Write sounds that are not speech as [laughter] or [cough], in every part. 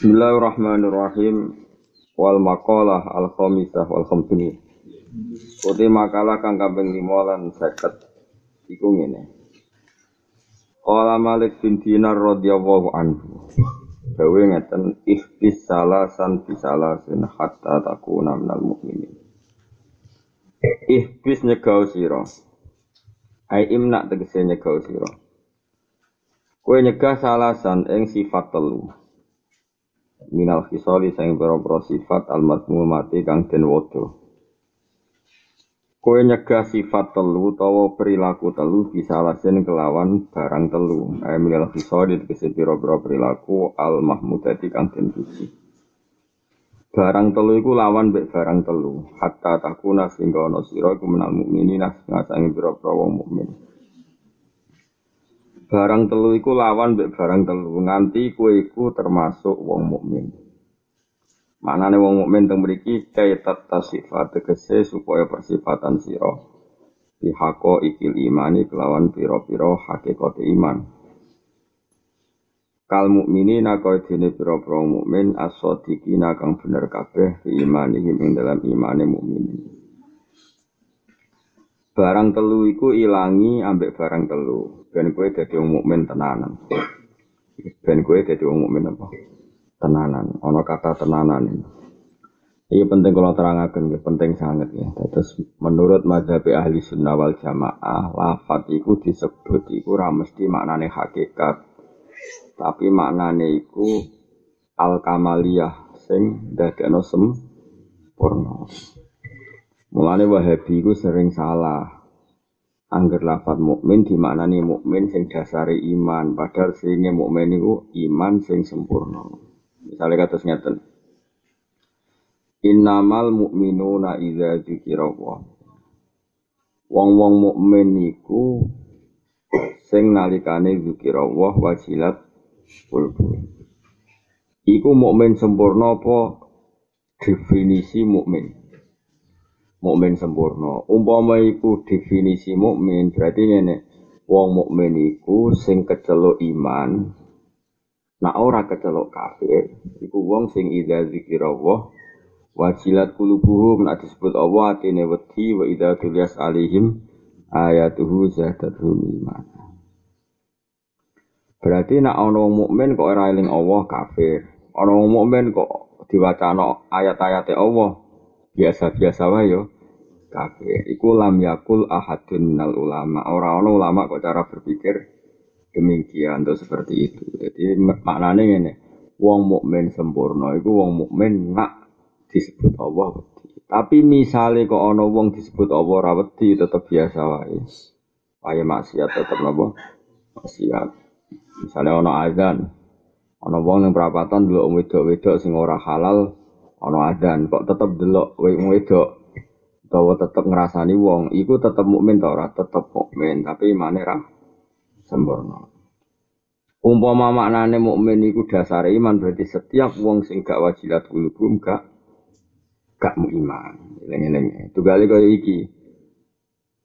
Bismillahirrahmanirrahim. Wal maqalah al khamisah wal khamsini. Uti makalah kang kaping 5 lan 50 iku ngene. Qala Malik bin Dinar radhiyallahu anhu. Dawe ngeten ihbis salasan bisalasin hatta takuna minal mukminin. Ihbis nyegau sira. Ai imna tegese nyegau sira. Kowe nyegah salasan ing sifat telu minal khisali sing pira-pira sifat al mati kang den wodo. Kowe nyegah sifat telu utawa perilaku telu bisa alasin kelawan barang telu. Ayo minal khisali tegese pira-pira perilaku al mahmudati kang den puji. Barang telu iku lawan mbek barang telu. Hatta takuna sehingga ana sira iku menal mukminina ngasangi pira-pira wong mukmin. Barang telu iku lawan mbek barang telu nganti kowe iku termasuk wong mukmin. Manane wong mukmin teng mriki kaitat tasifat tegese supaya persifatan sira pihako ikil imani kelawan pira-pira hakikat iman. Kal mukminina kaya dene pira-pira mukmin as-sadiqina kang bener kabeh fi imanihim ing dalam imane mukminin. Barang telu iku ilangi ambek barang telu. Ben kowe dadi wong mukmin tenanan. Ben kowe dadi wong mukmin apa? Tenanan. Ana kata tenanan. Ini penting kalau terangkan, ya, penting sangat ya. Terus menurut mazhab ahli sunnah wal jamaah, lafat itu disebut itu mesti maknane hakikat. Tapi maknane itu al kamaliyah sing dadekno sempurna. Mulane Wahabi ku sering salah. Angger lafat mukmin dimaknani mukmin sing dasare iman, padahal singe mukmin iku iman sing sempurna. Misalnya kata ngeten. Innamal mu'minuna idza dzikira Wong-wong mukmin iku sing nalikane dzikira Allah wajilat kulbu. Iku mukmin sempurna apa definisi mukmin? Mukmin sempurna. Umpama iku definisi mukmin, berarti ngene. Wong mukmin iku sing kecelok iman. Nah ora kecelok kafir, iku wong sing idza zikirallah wajilat kulubuhum nak disebut Allah atine wedi wa idza tulias alihim ayatuhu zadatuhum iman. Berarti nak ana wong mukmin kok ora eling Allah kafir. Ana wong mukmin kok diwacana ayat-ayate Allah biasa-biasa wae yo kafir. Iku lam yakul ahadun nal ulama. Orang-orang ulama kok cara berpikir demikian atau seperti itu. Jadi maknanya ini, wong mukmin sempurna iku wong mukmin nak disebut Allah wedi. Tapi misalnya kok ana wong disebut Allah ora wedi tetep biasa wae. Wae maksiat tetep napa? Maksiat. Misalnya ana azan, ana wong yang perapatan delok wedok-wedok sing ora halal ana adzan kok tetep delok wong wedok utawa tetep ngrasani wong iku tetep mukmin ta ora? Tetep mukmin tapi imane ra sempurna. Umpama maknane mukmin iku dasar iman berarti setiap wong sing gak wajilat kulubum gak gak mu iman. Eling-eling. Tugali kaya iki.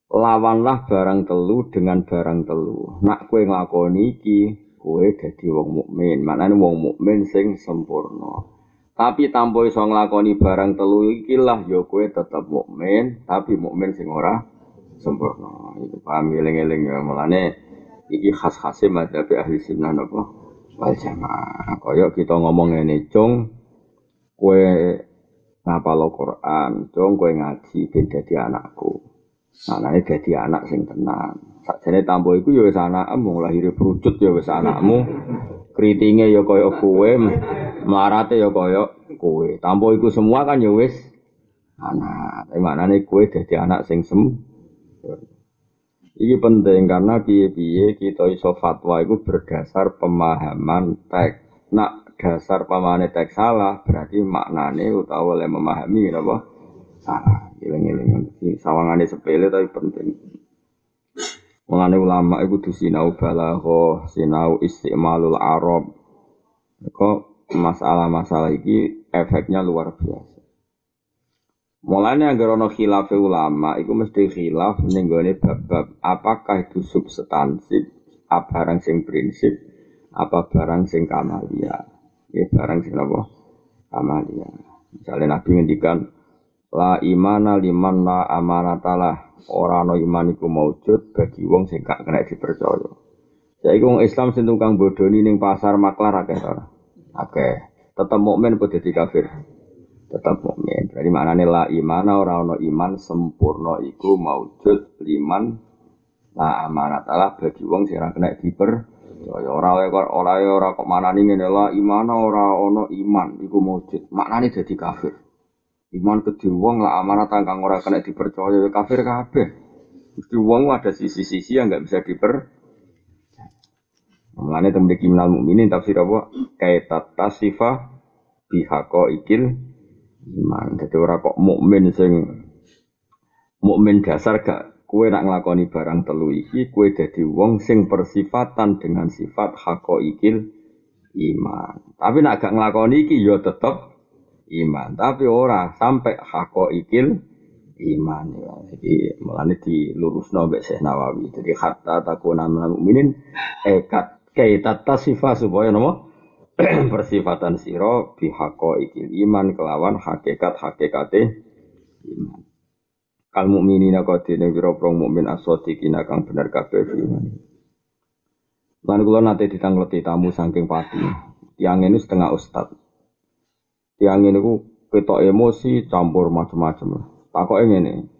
Lawanlah barang telu dengan barang telu. Nak kue nglakoni iki kue dadi wong mukmin. Maknane wong mukmin sing sempurna tapi tanpa iso nglakoni barang telu iki lah ya kowe tetep mukmin, tapi mukmin sing ora sempurna. Itu paham eling-eling ya mulane iki khas-khase madzhab ahli sunnah napa wal jamaah. Kaya kita ngomong ngene, cung kowe ngapal Quran, cung kowe ngaji ben dadi anakku. Anake dadi anak sing tenang. Sakjane tampo iku ya wis anakmu, lahir perucut ya wis anakmu. Kritinge ya kaya kowe, marate ya kaya kowe. Tanpa iku semua kan ya wis anak. Tapi maknane kowe dadi anak sing sem. Iki penting karena piye-piye kita iso fatwa itu berdasar pemahaman teks. Nak dasar pemahaman teks salah berarti maknane utawa oleh memahami apa salah. Giling-giling sawangane sepele tapi penting. Mengenai ulama itu sinau balaghah, sinau istimalul arab. Kok masalah-masalah ini efeknya luar biasa. Mulanya agar ono khilaf ulama, itu mesti khilaf nenggone bab-bab apakah itu substansif, apa barang sing prinsip, apa barang sing kamalia. Ya barang sing apa? Amalia. Misalnya Nabi ngendikan la imana liman la amanatalah. Ora ana iman iku maujud bagi wong sing gak kena dipercaya. Saiki wong Islam sing tukang bodoni ning pasar maklar akeh ora? Akeh. Tetep mukmin apa dadi kafir? Tetep mukmin. Berarti maknane la imana ora ana iman sempurna iku maujud liman la amanatalah bagi wong sing ora kena diper Ya ora ora ora ora kok manani ngene la iman ora ana iman iku maujud. Maknane dadi kafir. Iman kedhe wong lah amanat kang ora kena dipercaya ya kafir kabeh. Mesti wong ada sisi-sisi yang nggak bisa diper Mulane teng mriki minal mukminin tafsir apa? Tasifa bihaqo ikil iman. Jadi ora kok mukmin sing mukmin dasar gak kue nak nglakoni barang telu iki kue dadi wong sing persifatan dengan sifat hako ikil iman. Tapi nak gak nglakoni iki ya tetep iman, tapi ora sampai hako ikil iman ya. Jadi mulane dilurusno mbek Syekh Nawawi. Jadi hatta takuna minal mukminin ekat kaita tasifa supaya nopo [clears throat] persifatan siro bihako ikil iman kelawan hakikat hakikate iman. Kal mukminina qadine wira prong mukmin asodiqina kang bener kabeh iman. Lan kula nate ditangleti tamu saking pati. Tiang ini setengah ustad. Tiang ini ku ketok emosi campur macam-macam. Takoknya ini.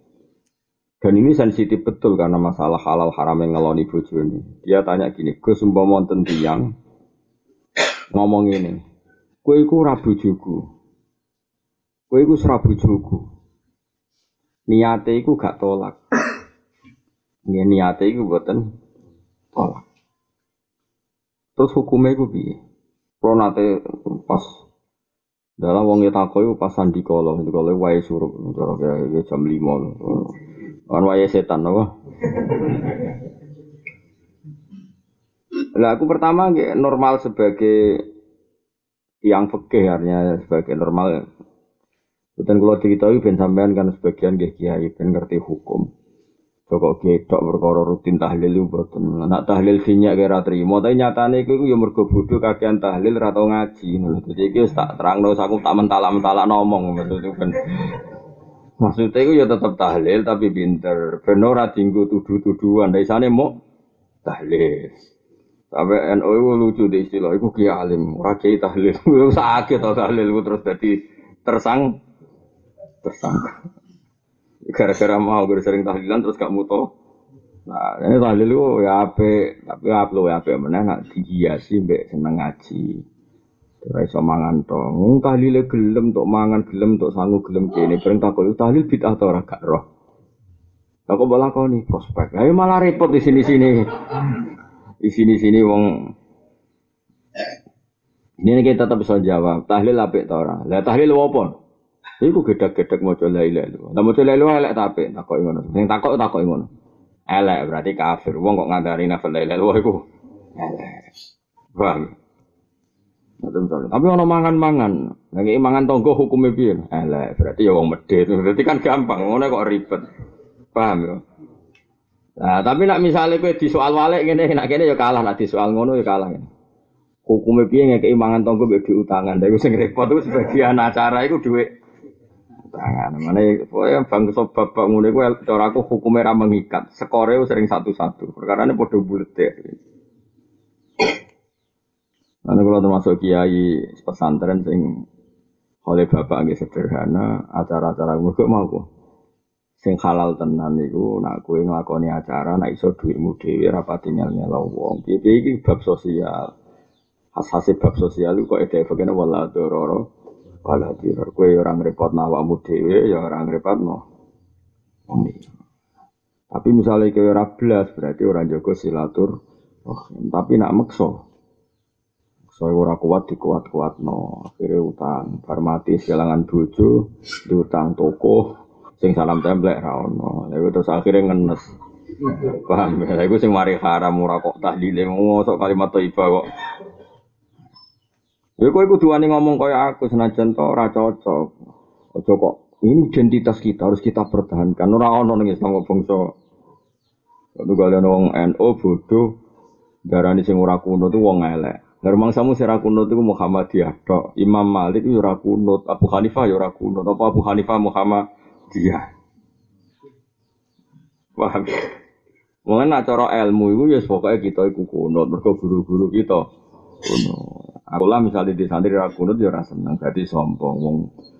Dan ini sensitif betul karena masalah halal haram yang ngeloni bojone. Dia tanya gini, Gus umpama wonten tiyang ngomong ini, kue iku rabu jugu, kue iku serabu jugu, niate iku gak tolak, Nggih niate iku tolak. Terus hukumnya iku piye? Kalau nate pas dalam wong takoi pas sandi kolo, sandi kolo wae suruh, jam lima. Kan wae setan apa? Lah aku pertama normal sebagai yang fikih artinya sebagai normal. Dan kalau diketahui ben sampean kan sebagian nggih kiai ben ngerti hukum. Pokok gedok perkara rutin tahlil itu boten. Nak tahlil sinyak kira trimo, tapi nyatane iku ya mergo bodho kakean tahlil ra tau ngaji ngono. Dadi iki wis tak terangno aku tak mentala-mentala ngomong maksudku ben Maksudnya itu ya tetap tahlil tapi pinter. Benar ora dinggo tuduh-tuduhan. Dari sana mau tahlil. Sampai NU itu lucu di istilah. Iku kiai alim. Ora kiai tahlil. [laughs] Sakit tau tahlil. Terus jadi tersang. Tersangka. Gara-gara mau sering tahlilan terus gak muto. Nah, ini tahlil itu ya ape, tapi apa ya ape mana nak dihiasi mbek seneng ngaji. Ora mangan to. Wong tahlile gelem tok mangan gelem tok sangu gelem kene. Bareng takok tahlil bid'ah ta ora gak roh. Aku malah kau nih prospek. Ayo malah repot di sini-sini. Di sini-sini wong ini kita tetap bisa jawab. Tahlil apik ta ora? Lah tahlil apa? Iku gedek-gedek maca la ilaha illallah. Lah maca la ilaha elek ta apik? Takoki ngono. Sing takok takoki. Elek berarti kafir. Wong kok ngandari nafal la ilaha illallah iku elek. Tapi ono mangan-mangan. Lagi mangan tonggo hukumnya piye? Elek, berarti ya wong medhit. Berarti kan gampang, ngono kok ribet. Paham ya? Nah, tapi nak misalnya kowe di soal walik ngene, nak kene ya kalah, nak di soal ngono ya kalah. Hukumnya piye ngekeki mangan tonggo mbek diutangan. Lha iku sing repot iku sebagian acara iku dhuwit utangan. Mana ya bangsa babak ngono iku cara aku hukumnya ra mengikat. Skore sering satu-satu. Perkara ini padha bulet ya. Karena kalau termasuk kiai pesantren sing oleh bapak nggih sederhana, acara-acara gue mau kok. Sing halal tenan niku nak kowe nglakoni acara nak iso dhuwitmu dhewe ra pati nyel-nyel wong. Piye iki bab sosial. Khas-khase bab sosial kok ede begene wala dororo wala diror. Kowe ora ngrepot awakmu dhewe ya ora ngrepotno. Wong Tapi misalnya kowe ora berarti ora jaga silatur. Oh, tapi nak meksa saya ora kuat dikuat kuat no akhirnya utang farmati kehilangan bojo diutang toko sing salam templek ra ono lha terus akhirnya ngenes paham ya iku sing mari haram ora kok tahlile ngosok kalimat thayyibah kok Ya kowe kudu wani ngomong kaya aku senajan to ora cocok. Aja kok ini identitas kita harus kita pertahankan. Ora ono ning Islam bangsa. Kalau kalian wong NU bodoh, darani sing ora kuno tuh wong elek. Ngermang samu sira kunut iku Muhammadiyah tok. Imam Malik yo ora kunut, Abu Hanifah yo ora kunut. Apa Abu Hanifah Muhammadiyah? Paham? Mungkin nak cara ilmu itu ya pokoknya kita iku kunut, mergo guru-guru kita kunut. Aku misalnya di santri ra kunut ya ora seneng, dadi sombong wong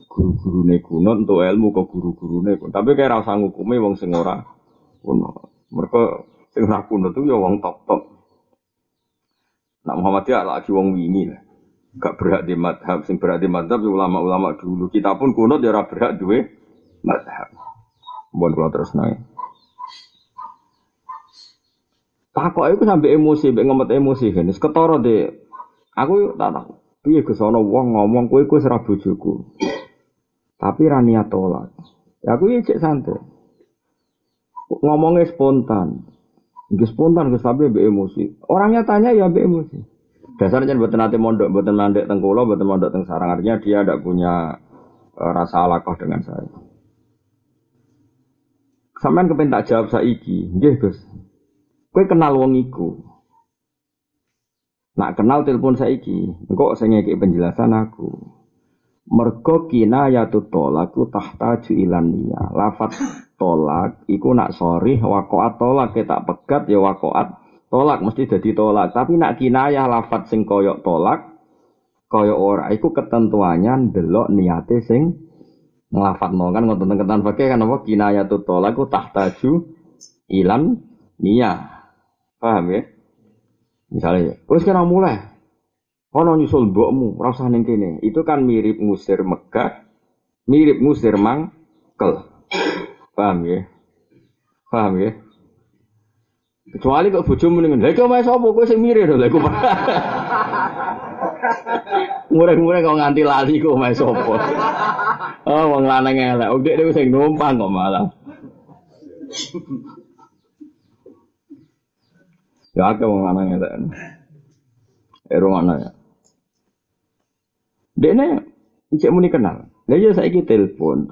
guru-gurune kunut untuk ilmu ke guru-gurune. Tapi kayak rasa ngukumi wong sing ora kunut. Mergo sing ora kunut itu ya wong top-top. Nak Muhammadiyah lagi wong wingi lah. Gak berhak di madhab, sing berhak di madhab ya ulama-ulama dulu. Kita pun kunut ya berhak duwe madhab. Buat kalau terus naik. Takok itu sampai emosi, sampai ngemet emosi kan. Ketara deh. Aku tak tahu. Piye ke sono wong ngomong kowe kowe serah bojoku. Tapi ra niat tolak. Ya aku ya cek santai. Ngomongnya spontan. Nggih spontan Gus tapi mbek emosi. Orangnya tanya ya mbek emosi. Dasarnya buat nanti mondok, buat mandek tengkulo, buat mondok teng sarang. Artinya dia tidak punya uh, rasa alakoh dengan saya. Sampean kepen tak jawab saiki, nggih Gus. Kowe kenal wong iku. Nak kenal telepon saiki, engko sing ngeki penjelasan aku. Mergo kinayatu tolaku tahta ilan niya. Lafat [laughs] tolak iku nak sorry wakoat tolak kita pegat ya wakoat tolak mesti jadi tolak. Tapi nak kinayah lafat sing koyok tolak koyok ora iku ketentuannya delok niate sing ngelafat no kan ngoten ketan pakai kan apa kinayatu tolaku tahtaju ilan niya. Paham ya? Misalnya, wis kena mulai Ono nyusul mbokmu, rasa ning kene. Itu kan mirip ngusir Mekah, mirip ngusir Mangkel. Paham ya? Paham ya? Kecuali kok bojomu ning lha kok sapa kowe sing mirip lho lha [laughs] kok. Murah-murah kok nganti lali kok mae sapa. Oh wong lanang elek, udah dhewe sing numpang kok malah. Ya akeh wong lanang elek. Ero mana ya? Dene ijek muni kenal. Lah iya saiki telepon.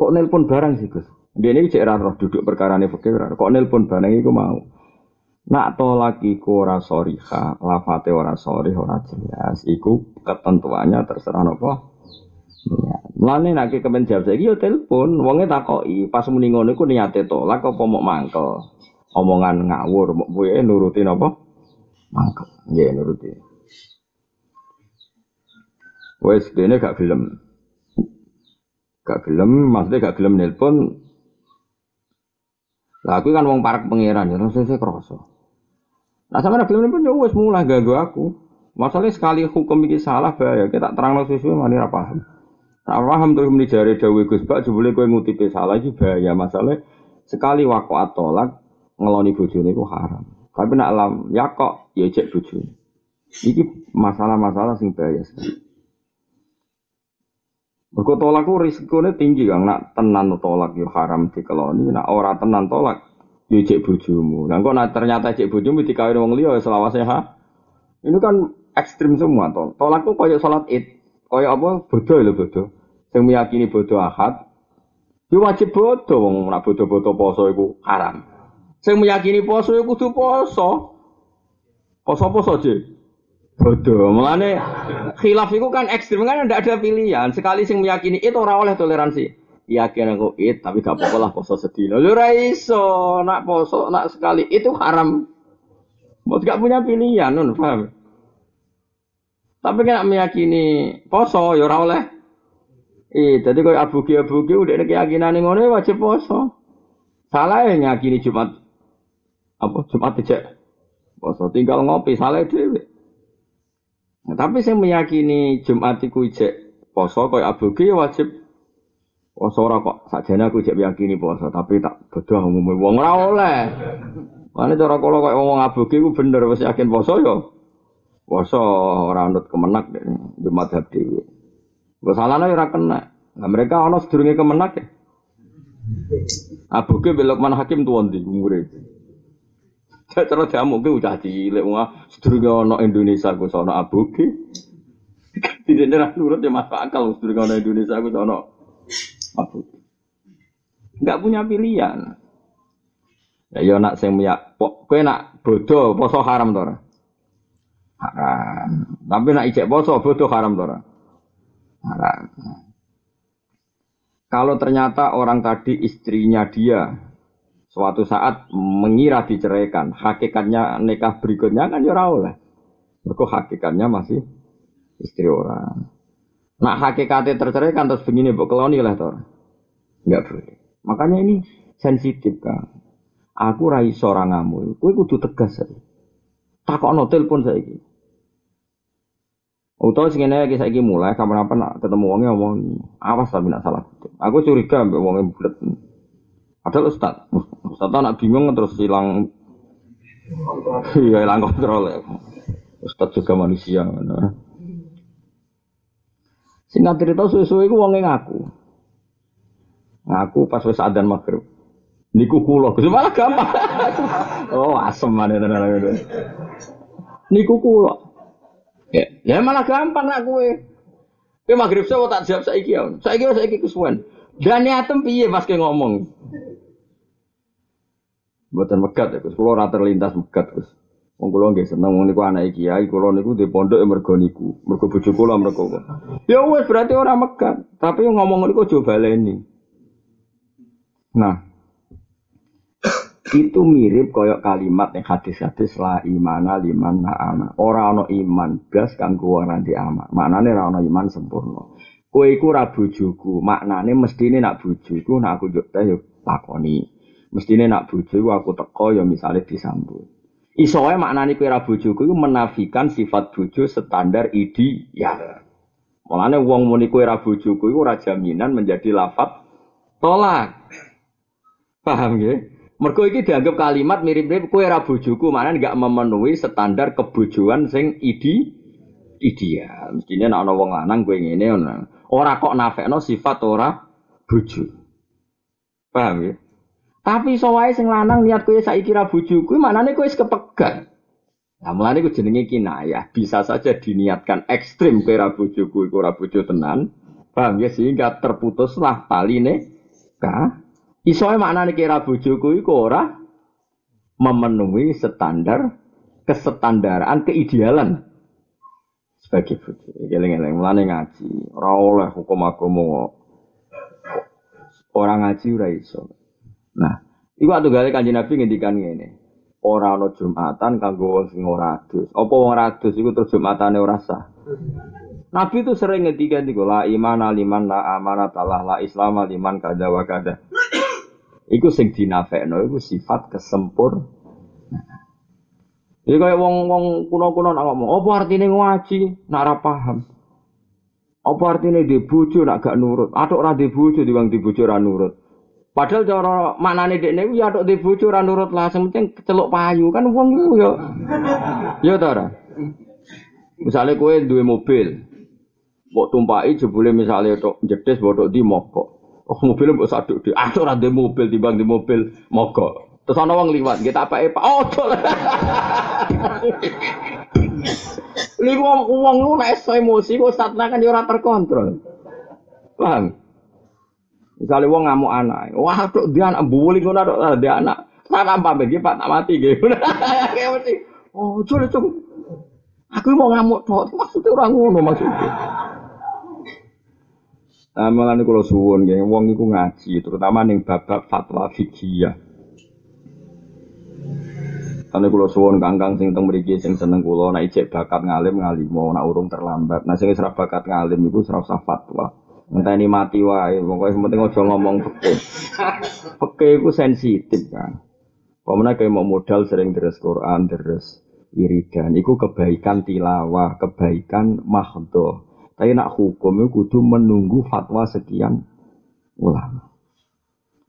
Kok nelpon barang sih, Gus? Dene ijek ora roh duduk perkarane fikir ora. Kok nelpon barang iku mau. Nak tolak iku ora soriha, lafate ora sorih, ora jelas. Iku ketentuannya terserah nopo. Ya, mulane nek kepen jawab saiki yo telepon, wonge takoki, pas muni ngono iku niate tolak apa mangkel. Omongan ngawur, mau kowe nurutin apa? Mangkel. Nggih nuruti. Wes dene gak gelem. Gak gelem, maksudnya gak gelem nelpon. Lah aku kan wong parak pangeran ya, terus saya kroso. Nah sama nak gelem nelpon ya wes mulai ganggu aku. Masalahnya sekali hukum ini salah bahaya, kita terang sesuai mana paham. Tak paham tuh muni jari dawe Gus Bak jebule kowe ngutipe salah iki bahaya masalah sekali waqaat tolak ngeloni bojone iku haram. Tapi nak alam ya kok ya cek bojone. Iki masalah-masalah sing bahaya sekali. Mergo tolak ku risikone tinggi Kang, nak tenan tolak yo haram dikeloni, nak ora tenan tolak yo cek bojomu. Lah kok nak ternyata cek bojomu dikawin wong liya selawase ha. Ini kan ekstrim semua tol. Tolak ku koyo salat Id, koyo apa bodoh lho bodoh. Sing meyakini bodoh ahad, yo wajib bodoh wong nak bodoh-bodoh poso iku haram. Sing meyakini poso iku kudu poso. Poso-poso aja. Bodoh. Mulane khilaf itu kan ekstrim kan tidak ada pilihan. Sekali sing meyakini itu orang oleh toleransi. Yakin aku it tapi gak apa-apa lah poso sedina. Lu ora iso nak poso nak sekali itu haram. Mau gak punya pilihan, nun, paham? Tapi kan meyakini poso ya ora oleh. Eh, jadi kau abugi abugi udah ada keyakinan yang ngono wajib poso. Salah ya nyakini Jumat apa Jumat aja poso tinggal ngopi salah dewe. Nah, tapi saya meyakini Jumat iku ijek poso kaya aboge ya wajib poso ora kok sakjane aku ijek meyakini poso tapi tak bodoh umume wong ora oleh. Mane cara kala kaya wong aboge iku bener wis yakin poso ya poso ora anut kemenak Jumat hab dhewe. Kok salahnya ora kena. Nah, mereka ana sedurunge kemenak ya. Aboge belok mana hakim tuan di umure. Cara diamuk ke udah cilik wah sedurunge ana Indonesia ku sono abuge. Tidak ada nurut ya masuk akal sedurunge ana Indonesia ku sono abuge. Enggak punya pilihan. Ya yo nak sing miyak kowe nak bodoh poso haram to haram. Tapi nak ijek poso bodoh haram to Haram. Kalau ternyata orang tadi istrinya dia suatu saat mengira diceraikan, hakikatnya nikah berikutnya kan ya oleh. Mereka hakikatnya masih istri orang. Nah hakikatnya terceraikan terus begini bu keloni lah tor. Enggak boleh. Makanya ini sensitif kan. Aku rai seorang ngamu. Kue kudu tegas saja. Takok telepon saya ini. Utawa sing ngene iki saiki mulai kapan-kapan ketemu wonge ngomong awas tapi salah. Aku curiga mbek wonge bulet. Padahal ustad, ustad nak bingung terus hilang Iya hilang kontrol ya. Ustad juga manusia. Nah. Singkat cerita suwe-suwe iku wonge ngaku. Ngaku pas wis adzan maghrib. Niku kula, Gus malah gampang. [laughs] oh, asem mana tenan Niku kula. Ya, ya malah gampang nak kue. Kue maghrib saya tak jawab saya ya. Saya saya kesuwen. Dan niatem piye pas ke ngomong. Buatan megat ya, Gus. Kulo rata lintas megat, Gus. Wong kula nggih seneng niku anake kiai, kula niku di pondok e mergo niku. Mergo bojo kula mergo. Ya wis berarti orang megat, tapi ngomong niku aja baleni. Nah, itu mirip koyok kalimat yang hadis-hadis la imana liman na ama. Orang no iman blas kanggo wong nanti ama. Maknane ora ono iman sempurna. Kowe iku ra bojoku, maknane mestine nak bojoku nak aku njuk teh yo takoni. Mestine nak bojo aku teko ya misale disambut. Iso wae maknane kowe ra bojoku iku menafikan sifat bojo standar ideal. Mulane wong muni kowe ra bojoku iku ora jaminan menjadi lafat tolak. Paham nggih? Mergo iki dianggap kalimat mirip-mirip kue ra bojoku, mana nggak memenuhi standar kebojoan sing idi ideal. Mestinya nek ana wong lanang kowe ngene ora kok nafekno sifat ora bojo. Paham ya? Tapi iso wae sing lanang niat kowe saiki ra bojoku, manane kowe wis kepegat. Nah, mulane ku jenenge kinayah. Bisa saja diniatkan ekstrim kowe ra bojoku iku ora bojo tenan. Paham ya sehingga terputuslah taline kah Iso maknane kira bojoku iku ora memenuhi standar kesetandaran keidealan sebagai bojo. Geleng-geleng mulane ngaji, ora oleh hukum agama orang ngaji ora iso. Nah, iku gale Kanjeng Nabi ngendikan ngene. Ora ana Jumatan kanggo wong sing ora adus. Apa wong ora adus iku terus Jumatane ora sah. Nabi itu sering ngendikan iku la iman liman la amanat Allah la islam liman kada wa kada. Iku sing dinafekno iku sifat kesempur. Jadi kayak wong-wong kuno-kuno nak ngomong, apa artinya ngaji? Nak ora paham. Apa artinya di bojo nak gak nurut? Atau ora di bojo bang di bojo ora nurut. Padahal cara maknane dekne ya atok di bojo ora nurut lah, penting keceluk payu kan wong iku ya. Ya ta ora? Misale kowe duwe mobil, mbok tumpaki jebule misale tok jedes mbok di mogok. Oh mobil mbok saduk di. Ah ora di mobil timbang di mobil mogok. Terus ana wong liwat, kita apa Pak? Oh, Lha wong wong lu nek emosi kok satna kan ora terkontrol. Paham? Misalnya wong ngamuk anak, wah tuh dia anak bully ngono ada dia anak. Sana pamit iki Pak tak mati gitu. [laughs] Kayak mesti. Oh, coba coba. Aku mau ngamuk tok, maksudnya orang ngono maksudnya. Nah, malah nih kalau suwon, geng, wong iku ngaji, terutama nih babak fatwa fikih Karena kalau suwon kangkang sing teng mriki sing seneng kula nek ijek bakat ngalim ngalimo nek urung terlambat. Nah sing ora bakat ngalim iku ora usah fatwa. Enteni mati wae, pokoke penting aja ngomong fikih. Fikih iku sensitif kan. Pemene kayak mau modal sering deres Quran, deres wiridan, iku kebaikan tilawah, kebaikan mahdoh. Tapi nak hukum itu kudu menunggu fatwa sekian ulama.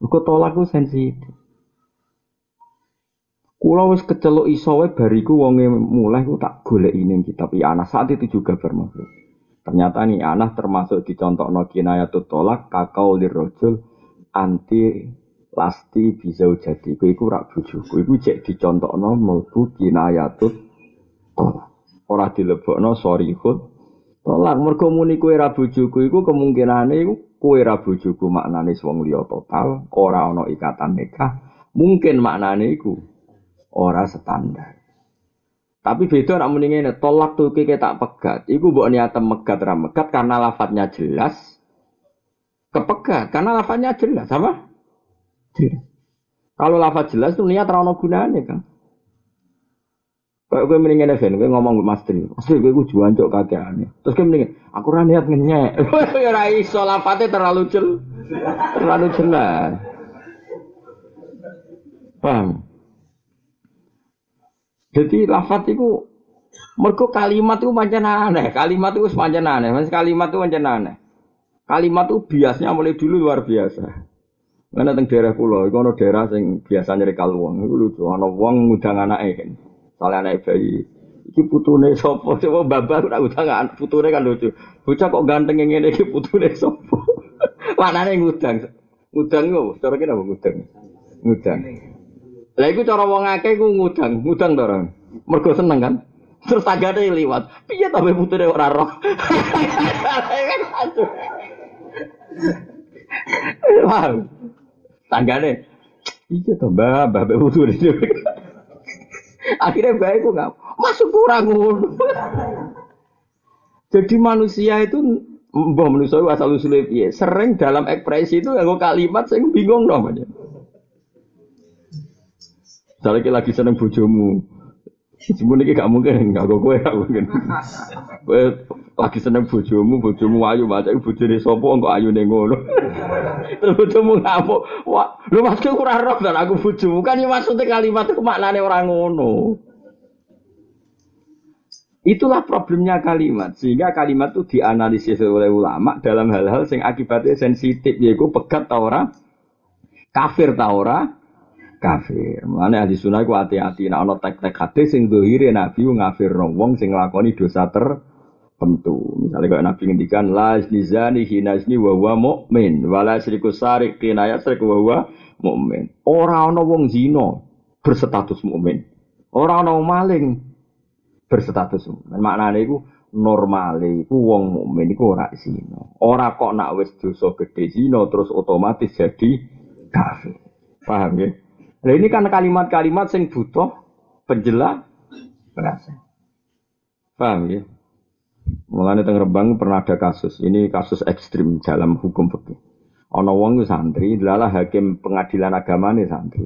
Kok tolak itu sensitif. Kulo wis kecelok iso wae bariku wonge mulai ku tak golek ini kitab anak saat itu juga bermakhluk. Ternyata nih anak termasuk dicontoh no kinayatut tolak kakau lirrojul anti lasti bisa jadi. Kue iku rak. Iku cek dicontoh no melbu kinayatut tolak. Orang dilebok no sorry khut Tolak mergo muni kowe ra bojoku iku kemungkinane iku kowe ra bojoku maknane wong liya total, ora ana ikatan nikah. Mungkin maknane iku ora standar. Tapi beda nak muni ngene, tolak tuh kike tak pegat. Iku mbok niate megat ra megat karena lafadznya jelas. Kepegat karena lafadznya jelas, apa? Jelas. Kalau lafadz jelas tuh niat ra ono gunane, Kang. Kayak gue mendingan Evan, gue ngomong ke Mas Tri, asli gue gue juan cok kakeannya. Terus gue mendingan, aku ra niat ngenyek. Ya [laughs] ra iso lafadznya terlalu jel, terlalu jelas. Paham? Jadi lafat itu mergo kalimat itu pancen aneh, kalimat itu pancen aneh, Mas kalimat itu pancen aneh. Kalimat itu biasanya mulai dulu luar biasa. Karena teng daerah pulau, itu ada daerah yang biasa nyari wong, itu lucu. Ada wong ngudang anaknya kan, soalnya anak bayi. Iki putune sopo, coba babak udah ngudang anak putune kan lucu. Bocah kok ganteng yang ini, iki putune sopo. Mana [laughs] nih ngudang, ngudang itu, cara kita ngudang, ngudang. Lah iku cara wong akeh iku ngudang, ngudang to ora. Mergo seneng kan. Terus tanggane liwat. Piye ta putune ora roh. [laughs] Wah. Tanggane. Iya to, Mbak, Mbak putune. Akhirnya baik kok nggak masuk kurang Jadi manusia itu mbah manusia asal usulnya piye sering dalam ekspresi itu yang kalimat saya bingung namanya. Misalnya lagi seneng bojomu, Semuanya ini gak mungkin, gak kok gue gak mungkin. Gue lagi seneng bojomu, bojomu ayu, bojone sopo, kok ayu nengono. [laughs] Terus bojomu ngamuk, wah, lu maksudnya kurang roh? Dan aku bojomu. Kan ya maksudnya kalimat itu maknanya orang ngono. Itulah problemnya kalimat, sehingga kalimat itu dianalisis oleh ulama dalam hal-hal yang akibatnya sensitif, yaitu pegat taura, kafir taura, kafir. Mulane ahli sunnah iku hati-hati nek ana tek-tek hadis sing dohire nabi ngafir wong sing nglakoni dosa tertentu. Misalnya kayak nabi ngendikan la nizani hinazni wa huwa mukmin wala syriku sarik kinayat syrik wa huwa mukmin. Ora ana wong zina berstatus mukmin. Ora ana maling berstatus mukmin. Maknane iku normale iku wong mukmin iku ora zina. Ora kok nak wis dosa gedhe zina terus otomatis jadi kafir. Paham ya? Nah ini kan kalimat-kalimat yang butuh penjelas penjelasan. Paham ya? Mulanya teng Rembang pernah ada kasus. Ini kasus ekstrim dalam hukum fikih. Ono wong santri, adalah hakim pengadilan agama nih santri.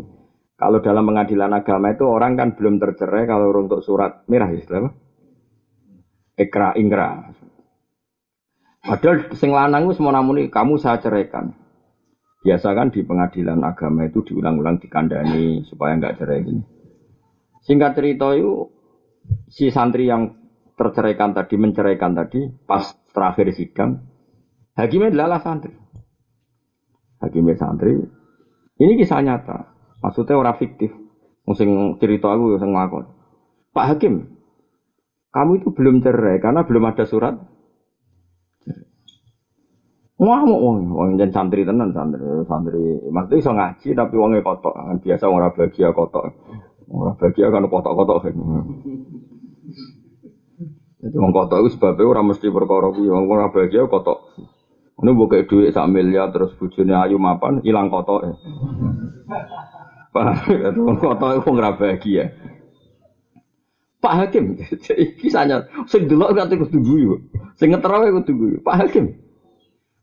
Kalau dalam pengadilan agama itu orang kan belum tercerai kalau untuk surat merah istilah apa? Ekra ingkra. Padahal sing lanang wis mau namuni kamu saya ceraikan. Biasa kan di pengadilan agama itu diulang-ulang dikandani supaya nggak cerai gini. Singkat cerita itu si santri yang terceraikan tadi menceraikan tadi pas terakhir sidang hakimnya adalah santri. Hakimnya santri ini kisah nyata. Maksudnya orang fiktif. Musim cerita aku yang ngakon. Pak Hakim, kamu itu belum cerai karena belum ada surat Ngamuk wong, wong jen santri tenan santri, santri. Maksudnya iso ngaji tapi wongnya kotok. Biasa orang bahagia kotok. Orang bahagia kan kotok-kotok. Jadi wong kotok itu sebabnya orang mesti perkara kuwi, wong ora bahagia kotok. Ini buka duit sak miliar terus bujune ayu mapan hilang kotok. Pak, [laughs] wong kotok itu ora bahagia. Pak Hakim, [laughs] kisahnya, sing delok kate kudu guyu. Sing ngeterawe kudu guyu. Pak Hakim,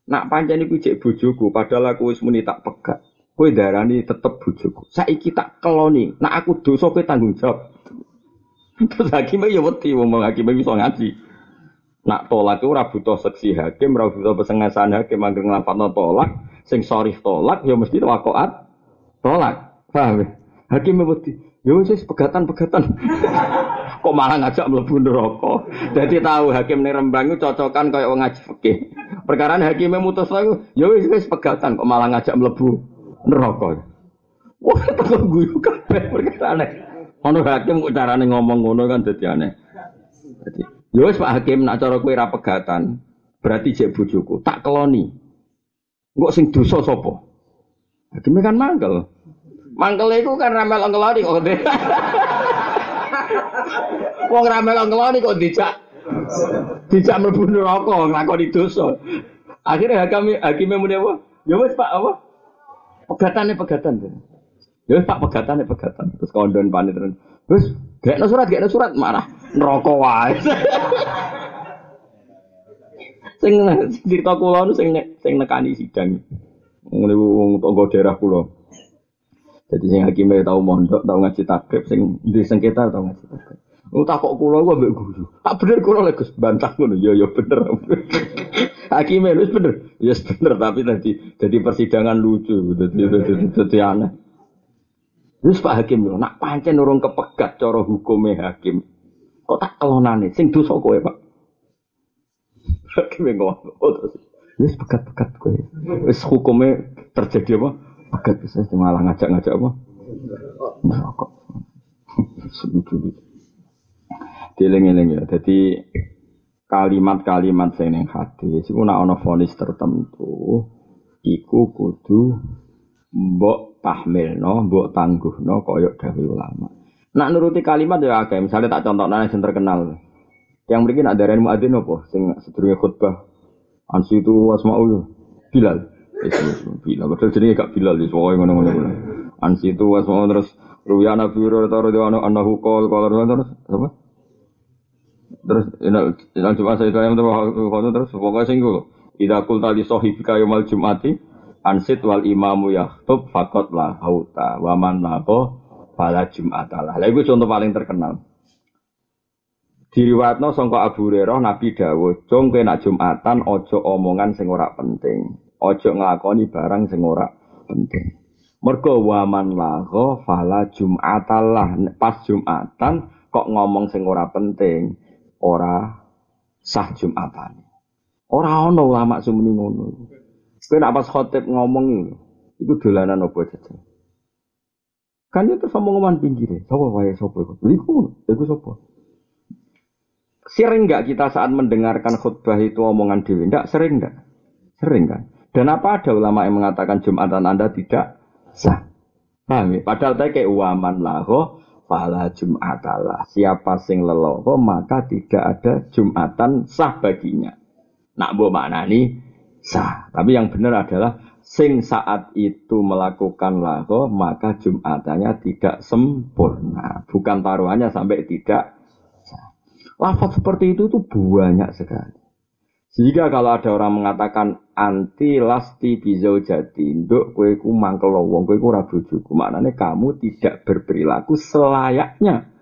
Nak pancen iku cek bojoku, padahal aku wis muni tak pegat. Kowe darani tetep bojoku. Saiki tak keloni. Nak aku dosa kowe tanggung jawab. [laughs] Terus hakim ya wedi wong hakim bisa ngaji. Nak tolak itu ora butuh seksi hakim, ora butuh pesengasan hakim anggere nglapatno tolak, sing sorry tolak ya mesti wakoat tolak. Paham ya? Hakim wedi. Ya wis pegatan-pegatan. [laughs] Kok malah ngajak mlebu neraka. Dadi tahu hakim ning Rembang cocokan kaya wong ngaji fikih. Perkara hakim mutus aku, ya wis wis pegatan kok malah ngajak mlebu neraka. Wah, tak guyu kabeh perkara aneh. Ono hakim kok carane ngomong ngono kan dadi aneh. Dadi, ya wis Pak Hakim nak cara kowe ra pegatan, berarti jek bojoku, tak keloni. Engko sing dosa sapa? Hakim kan mangkel. Mangkel itu kan ramel ngeloni kok. [laughs] Wong ramel ngeloni kok dijak dijak mlebu neraka nglakoni dosa. Akhirnya hakim hakime muni apa? Ya wis Pak apa? Pegatane pegatan. Ya tak pegatan ya pegatan. Terus kondon panik terus. Gak ada surat, ada surat marah neraka wae. sing cerita kula sing sing nekani sidang. Ngene wong tangga daerah kula. Jadi sing hakime tau mondok, tau ngaji takrib, sing di sengketa tau ngaji takrib. Oh tak kok kula gua ambek guru. Tak bener kula lek Gus bantah ngono. Ya ya bener. [laughs] Hakime wis bener. Ya yes, bener tapi tadi jadi persidangan lucu. Dadi dadi aneh. Terus Pak Hakim lho, nak pancen urung kepegat cara hukume hakim. Kok tak kelonane sing dosa kowe, Pak. [laughs] Hakim ngomong, oh terus wis pegat-pegat kowe. Wis hukume terjadi apa? Pegat bisa malah ngajak-ngajak apa? Merokok. [laughs] Sebutu Dieling-eling ya. Jadi kalimat-kalimat sing ning hadis iku nek ana vonis tertentu iku kudu mbok tahmilno, mbok tangguhno koyok dawe ulama. Nak nuruti kalimat ya akeh, misalnya tak contoh nanya yang terkenal. Yang mungkin ada dari muadzin apa sing sedurunge khutbah. Ansi itu wasmaul Bilal. Bilal, betul jadi gak Bilal di soalnya ngono-ngono. Ansi itu wasmaul terus Ruya Nabi Hurairah di anu anahu qol qala terus apa? Terus inal Jumat saya kaya terus pokoknya sing iku. Idza qulta li sahibika yaumal jum'ati ansit wal imamu yahtub fakot lah hauta waman nako fala jum'atalah. Lah itu contoh paling terkenal. Diriwatno sangka Abu Hurairah Nabi dawuh, "Cung nak Jumatan ojo omongan sing ora penting. Ojo nglakoni barang sing ora penting." Mergo waman laho fala Jum'atalah. Pas Jumatan kok ngomong sing ora penting, ora sah Jumatan. Ora ono ulama sumuni ngono. Kowe nak pas khotib ngomong itu dolanan apa saja. Kan itu sama ngomongan pinggir ya. Sapa wae sapa iku? Iku iku sapa? Sering nggak kita saat mendengarkan khutbah itu omongan dewi? Enggak, sering enggak? Sering kan? Dan apa ada ulama yang mengatakan Jumatan Anda tidak sah? Paham ya? Padahal tadi kayak uaman laho fala Jumatalah. Siapa sing leloho maka tidak ada Jumatan sah baginya. Nak bu nih sah. Tapi yang benar adalah sing saat itu melakukan laho maka jumatannya tidak sempurna. Bukan taruhannya sampai tidak. Lafaz seperti itu tuh banyak sekali. Sehingga kalau ada orang mengatakan anti lasti bizau jadi induk kue ku mangkel wong kue ku maknanya kamu tidak berperilaku selayaknya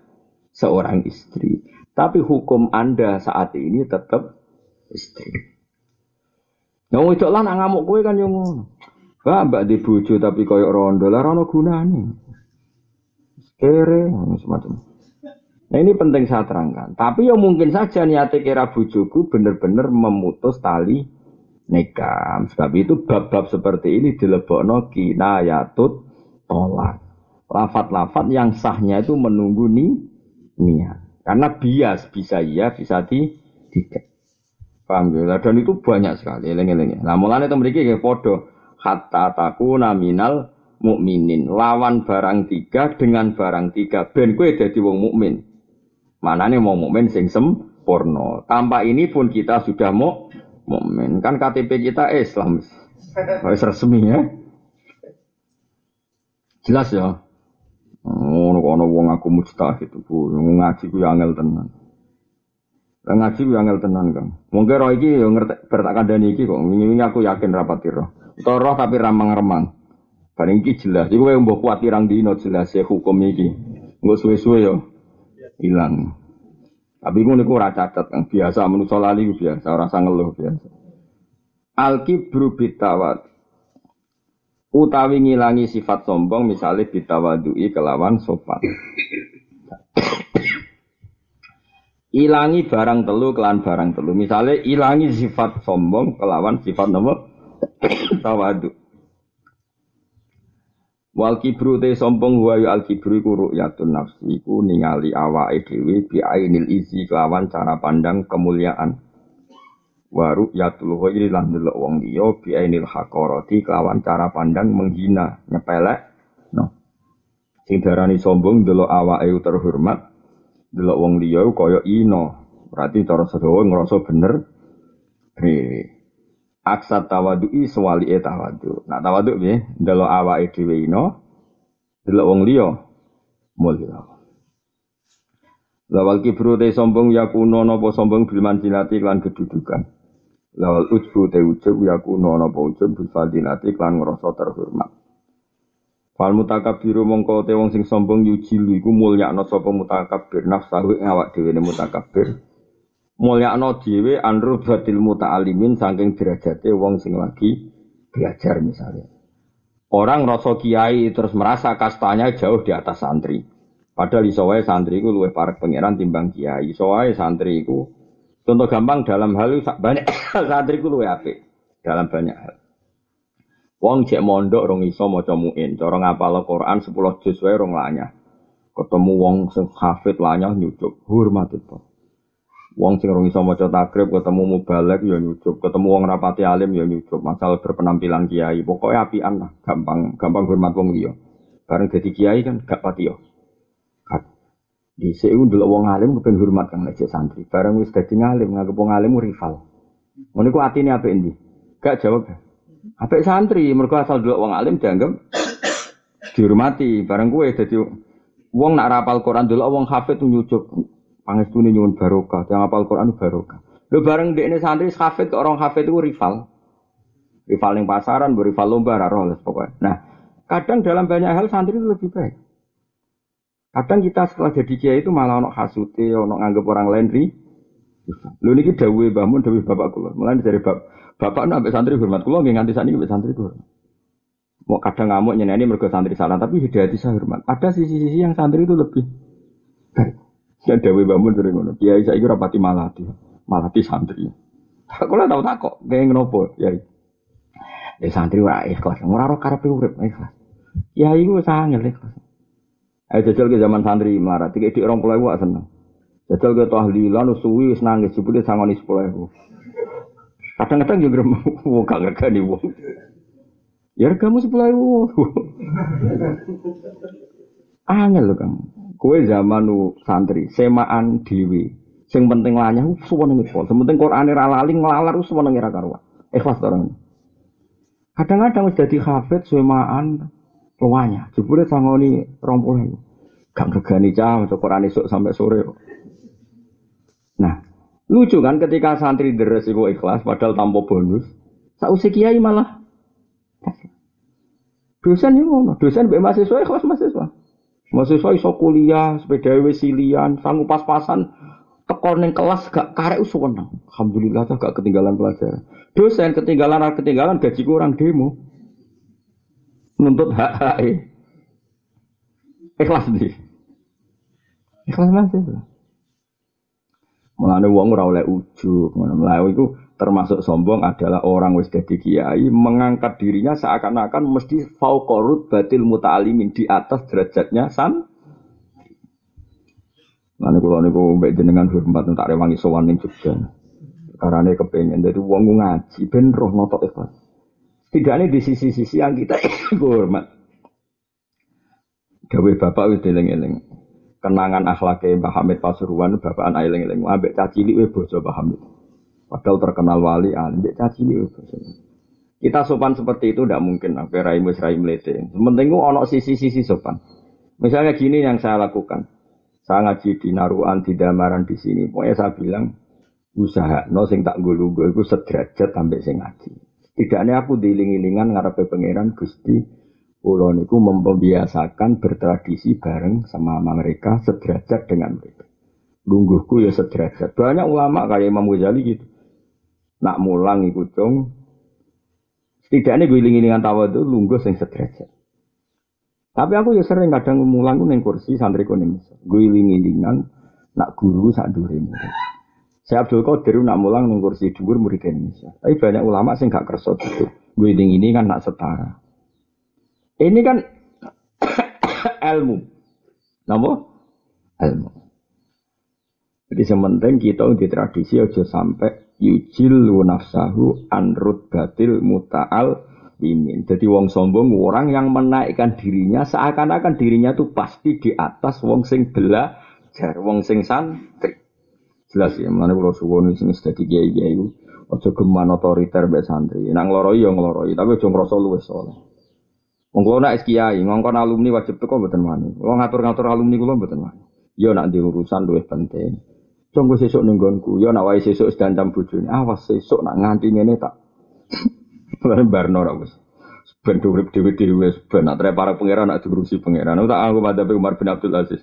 seorang istri. Tapi hukum anda saat ini tetap istri. Yang wedok lah nak ngamuk kowe kan ngono. Wah, mbak di tapi koyok rondo lah rono gunane. Kere semacam. Nah ini penting saya terangkan. Tapi ya mungkin saja niatnya kira bujuku benar-benar memutus tali nikah. Sebab itu bab-bab seperti ini dilebokno kinayatut tolak. Lafat-lafat yang sahnya itu menunggu nih niat. Karena bias bisa iya, bisa di tidak. Paham ya? Dan itu banyak sekali, eleng-eleng. Nah, mulanya itu mereka kayak podo. Hatta taku naminal mukminin. Lawan barang tiga dengan barang tiga. Ben kue jadi wong mukmin. Mana nih mau mukmin sing sempurna. Tanpa ini pun kita sudah mau mukmin. Kan KTP kita Islam. Harus resmi ya. Jelas ya. Oh, ono wong aku mustahil itu bu, ngaji ku angel tenan. Ngaji ku angel tenan kan. Mungkin roh iki yo ngerti ber tak kandhani iki kok. Wingi-wingi aku yakin rapat roh. Roh tapi ramang-remang. Bareng iki jelas. Iku kowe mbok kuat pirang dino jelas ya hukum iki. Engko suwe-suwe yo hilang. Tapi ngono niku ora cacat biasa menungso lali biasa, ora usah ngeluh biasa. Al-kibru bitawad utawi ngilangi sifat sombong misalnya bitawadui kelawan sopan ilangi barang telu kelan barang telu. Misalnya ilangi sifat sombong kelawan sifat nomor tawadu. Wal kibru te sombong wa al kibru iku ru'yatun nafsi iku ningali awake dhewe bi ainil izi kelawan cara pandang kemuliaan. Wa ru'yatul ghairi lan delok wong liya bi ainil haqarati kelawan cara pandang menghina, nyepelek. No. Sing darani sombong delok awake terhormat, delok wong liya kaya ino. Berarti cara sedawa ngerasa bener. Hehe. Aksat tawadu'i sewali e tawadu. Nah tawadu piye? Delok awake dhewe ino. delok wong liya mulya. Lawal kibru te sombong yakuno napa sombong bil manzilati lan kedudukan. Lawal ujbu te ujub yakuno napa ujub bil fadilati lan ngrasa terhormat. Fal mutakabiru mongko te wong sing sombong yujilu iku mulyakno sapa mutakabir nafsahu awak dhewe mutakabir. Mulyakno dhewe anru batil muta'alimin saking derajate wong sing lagi belajar misalnya. Orang rasa kiai terus merasa kastanya jauh di atas santri. Padahal iso wae santri iku luwih parek pangeran timbang kiai. Iso wae santri iku contoh gampang dalam hal banyak [coughs] santri iku luwih apik dalam banyak hal. Wong cek mondok rong iso maca muin, cara ngapal Quran 10 juz wae rong lanyah. Ketemu wong sing hafid lanyah nyucuk, hormat itu. Wong sing rong iso maca takrib ketemu mubalek ya nyucuk, ketemu wong rapati alim ya nyucuk, masalah berpenampilan kiai. Pokoknya apian lah, gampang gampang hormat wong liya. Bareng jadi kiai kan gak pati yo. Di sini dulu wong alim kepen hormat kang nek santri. Barang wis dadi ngalim nganggep wong alim rival. Ngono iku atine apik endi? Gak jawab. Apik santri mergo asal dulu wong alim dianggap [coughs] dihormati. Barang kowe dadi wong nak rapal Quran dulu wong hafid nyucuk pangestune nyuwun barokah. Yang apal Quran barokah. Lho bareng dekne santri kok orang hafid itu rival. Rival yang pasaran, rival lomba, raro pokoknya. Nah, kadang dalam banyak hal santri itu lebih baik. Kadang kita setelah jadi kiai itu malah ono hasute, ono nganggep orang lain ri. Lho niki dawuhe bangun dawuhe bapak kula. Mulane dari bab bapak nambah santri hormat kula nggih nganti saniki mbek santri kula. Mau kadang ngamuk nyeneni mergo santri salah, tapi hidayati saya hormat. Ada sisi-sisi yang santri itu lebih. Ya dawuhe bangun sering ngono. Kiai saiki ora pati malati. Malati santri. Kula tau takok, kayak ngopo, ya. Ya santri ora ikhlas, ora ora karepe urip ikhlas. Kiai ku sangat ikhlas. Ayo jajal ke zaman santri melarat, tiga di orang pulau gua seneng. Jajal ke tahlilan, suwi, wis nangis, jebule sangoni sepuluh. Kadang-kadang juga mau kagak gak nih wong. Ya kamu sepuluh ribu. Angel loh kang. Kue zaman santri, semaan dewi. Sing penting lanya, semua nengi pol. Sementing Quran era lali ngelalar, semua nengi karuan. Ikhlas orang. Kadang-kadang sudah di hafid, semaan, luanya. Jebule sangoni rompol Gak regani cah maca Quran esuk sampai sore. Nah, lucu kan ketika santri deres iku ikhlas padahal tanpa bonus. Sausi kiai malah dosen yang ngono, dosen mbek mahasiswa ikhlas mahasiswa. Mahasiswa iso kuliah, sepeda wesilian, sanggup pas-pasan tekor ning kelas gak karek usuwenang. Alhamdulillah gak ketinggalan pelajaran. Dosen ketinggalan ketinggalan gaji kurang demo nuntut hak hak e. ikhlas di ikhlas masih Mulane wong ora oleh ujug, ngono itu termasuk sombong adalah orang wis dadi kiai mengangkat dirinya seakan-akan mesti fauqarut batil muta'alimin di atas derajatnya san. Mulane kula niku mbek jenengan hormat tak rewangi sowan ning Jogja. Karane kepengin dadi wong ngaji ben roh notok ikhlas. Setidaknya di sisi-sisi yang kita [coughs] hormat. Gawe bapak wis eling-eling. Kenangan akhlaknya Mbah Hamid Pasuruan bapak anak eling-eling. Ambek cacili wis bojo Mbah Hamid. Padahal terkenal wali alim cacili wis bojo. Kita sopan seperti itu tidak mungkin. Apa raimu rai melete. Sementing ono sisi-sisi sopan. Misalnya gini yang saya lakukan. Saya ngaji di Naruan, di Damaran di sini. Pokoknya saya bilang usaha no sing tak gulu gue itu sederajat sampai sing ngaji. Tidaknya aku diiling-ilingan ngarepe pangeran Gusti Kulo niku membiasakan bertradisi bareng sama mereka sederajat dengan mereka. Lungguhku ya sederajat. Banyak ulama kayak Imam Ghazali gitu. Nak mulang ikut dong. Setidaknya gue iling-ilingan tawa itu lungguh sing sederajat. Tapi aku ya sering kadang mulang neng kursi santri kuning. Gue iling-ilingan nak guru sak dure saya Abdul Qadir nak mulang ning kursi dhuwur murid Indonesia. Tapi banyak ulama sing gak kerso gitu. Gue ini kan nak setara. Ini kan [coughs] ilmu. Napa? Ilmu. Jadi sementing kita di tradisi aja sampai yujil nafsahu anrut batil muta'al imin. Jadi wong sombong orang yang menaikkan dirinya seakan-akan dirinya tuh pasti di atas wong sing belajar, wong sing santri. Jelas ya, mana kalau suwon sing dadi kiai-kiai iku aja geman otoriter mbek santri. Nang ngloroi ya ngloroi, tapi aja ngrasa luwes soleh. Wong kula nek kiai, ngongkon alumni wajib teko mboten wani. Wong ngatur-ngatur alumni kula mboten wani. Yo nak di urusan penting. Tunggu sesuk ning nggonku, yo nak wae sesuk sedancam bojone. Awas sesuk nak nganti ngene tak. [laughs] Barno ra wis. Ben urip dhewe-dhewe ben nak para pangeran nak diurusi pangeran. Tak aku pada Umar bin Abdul Aziz.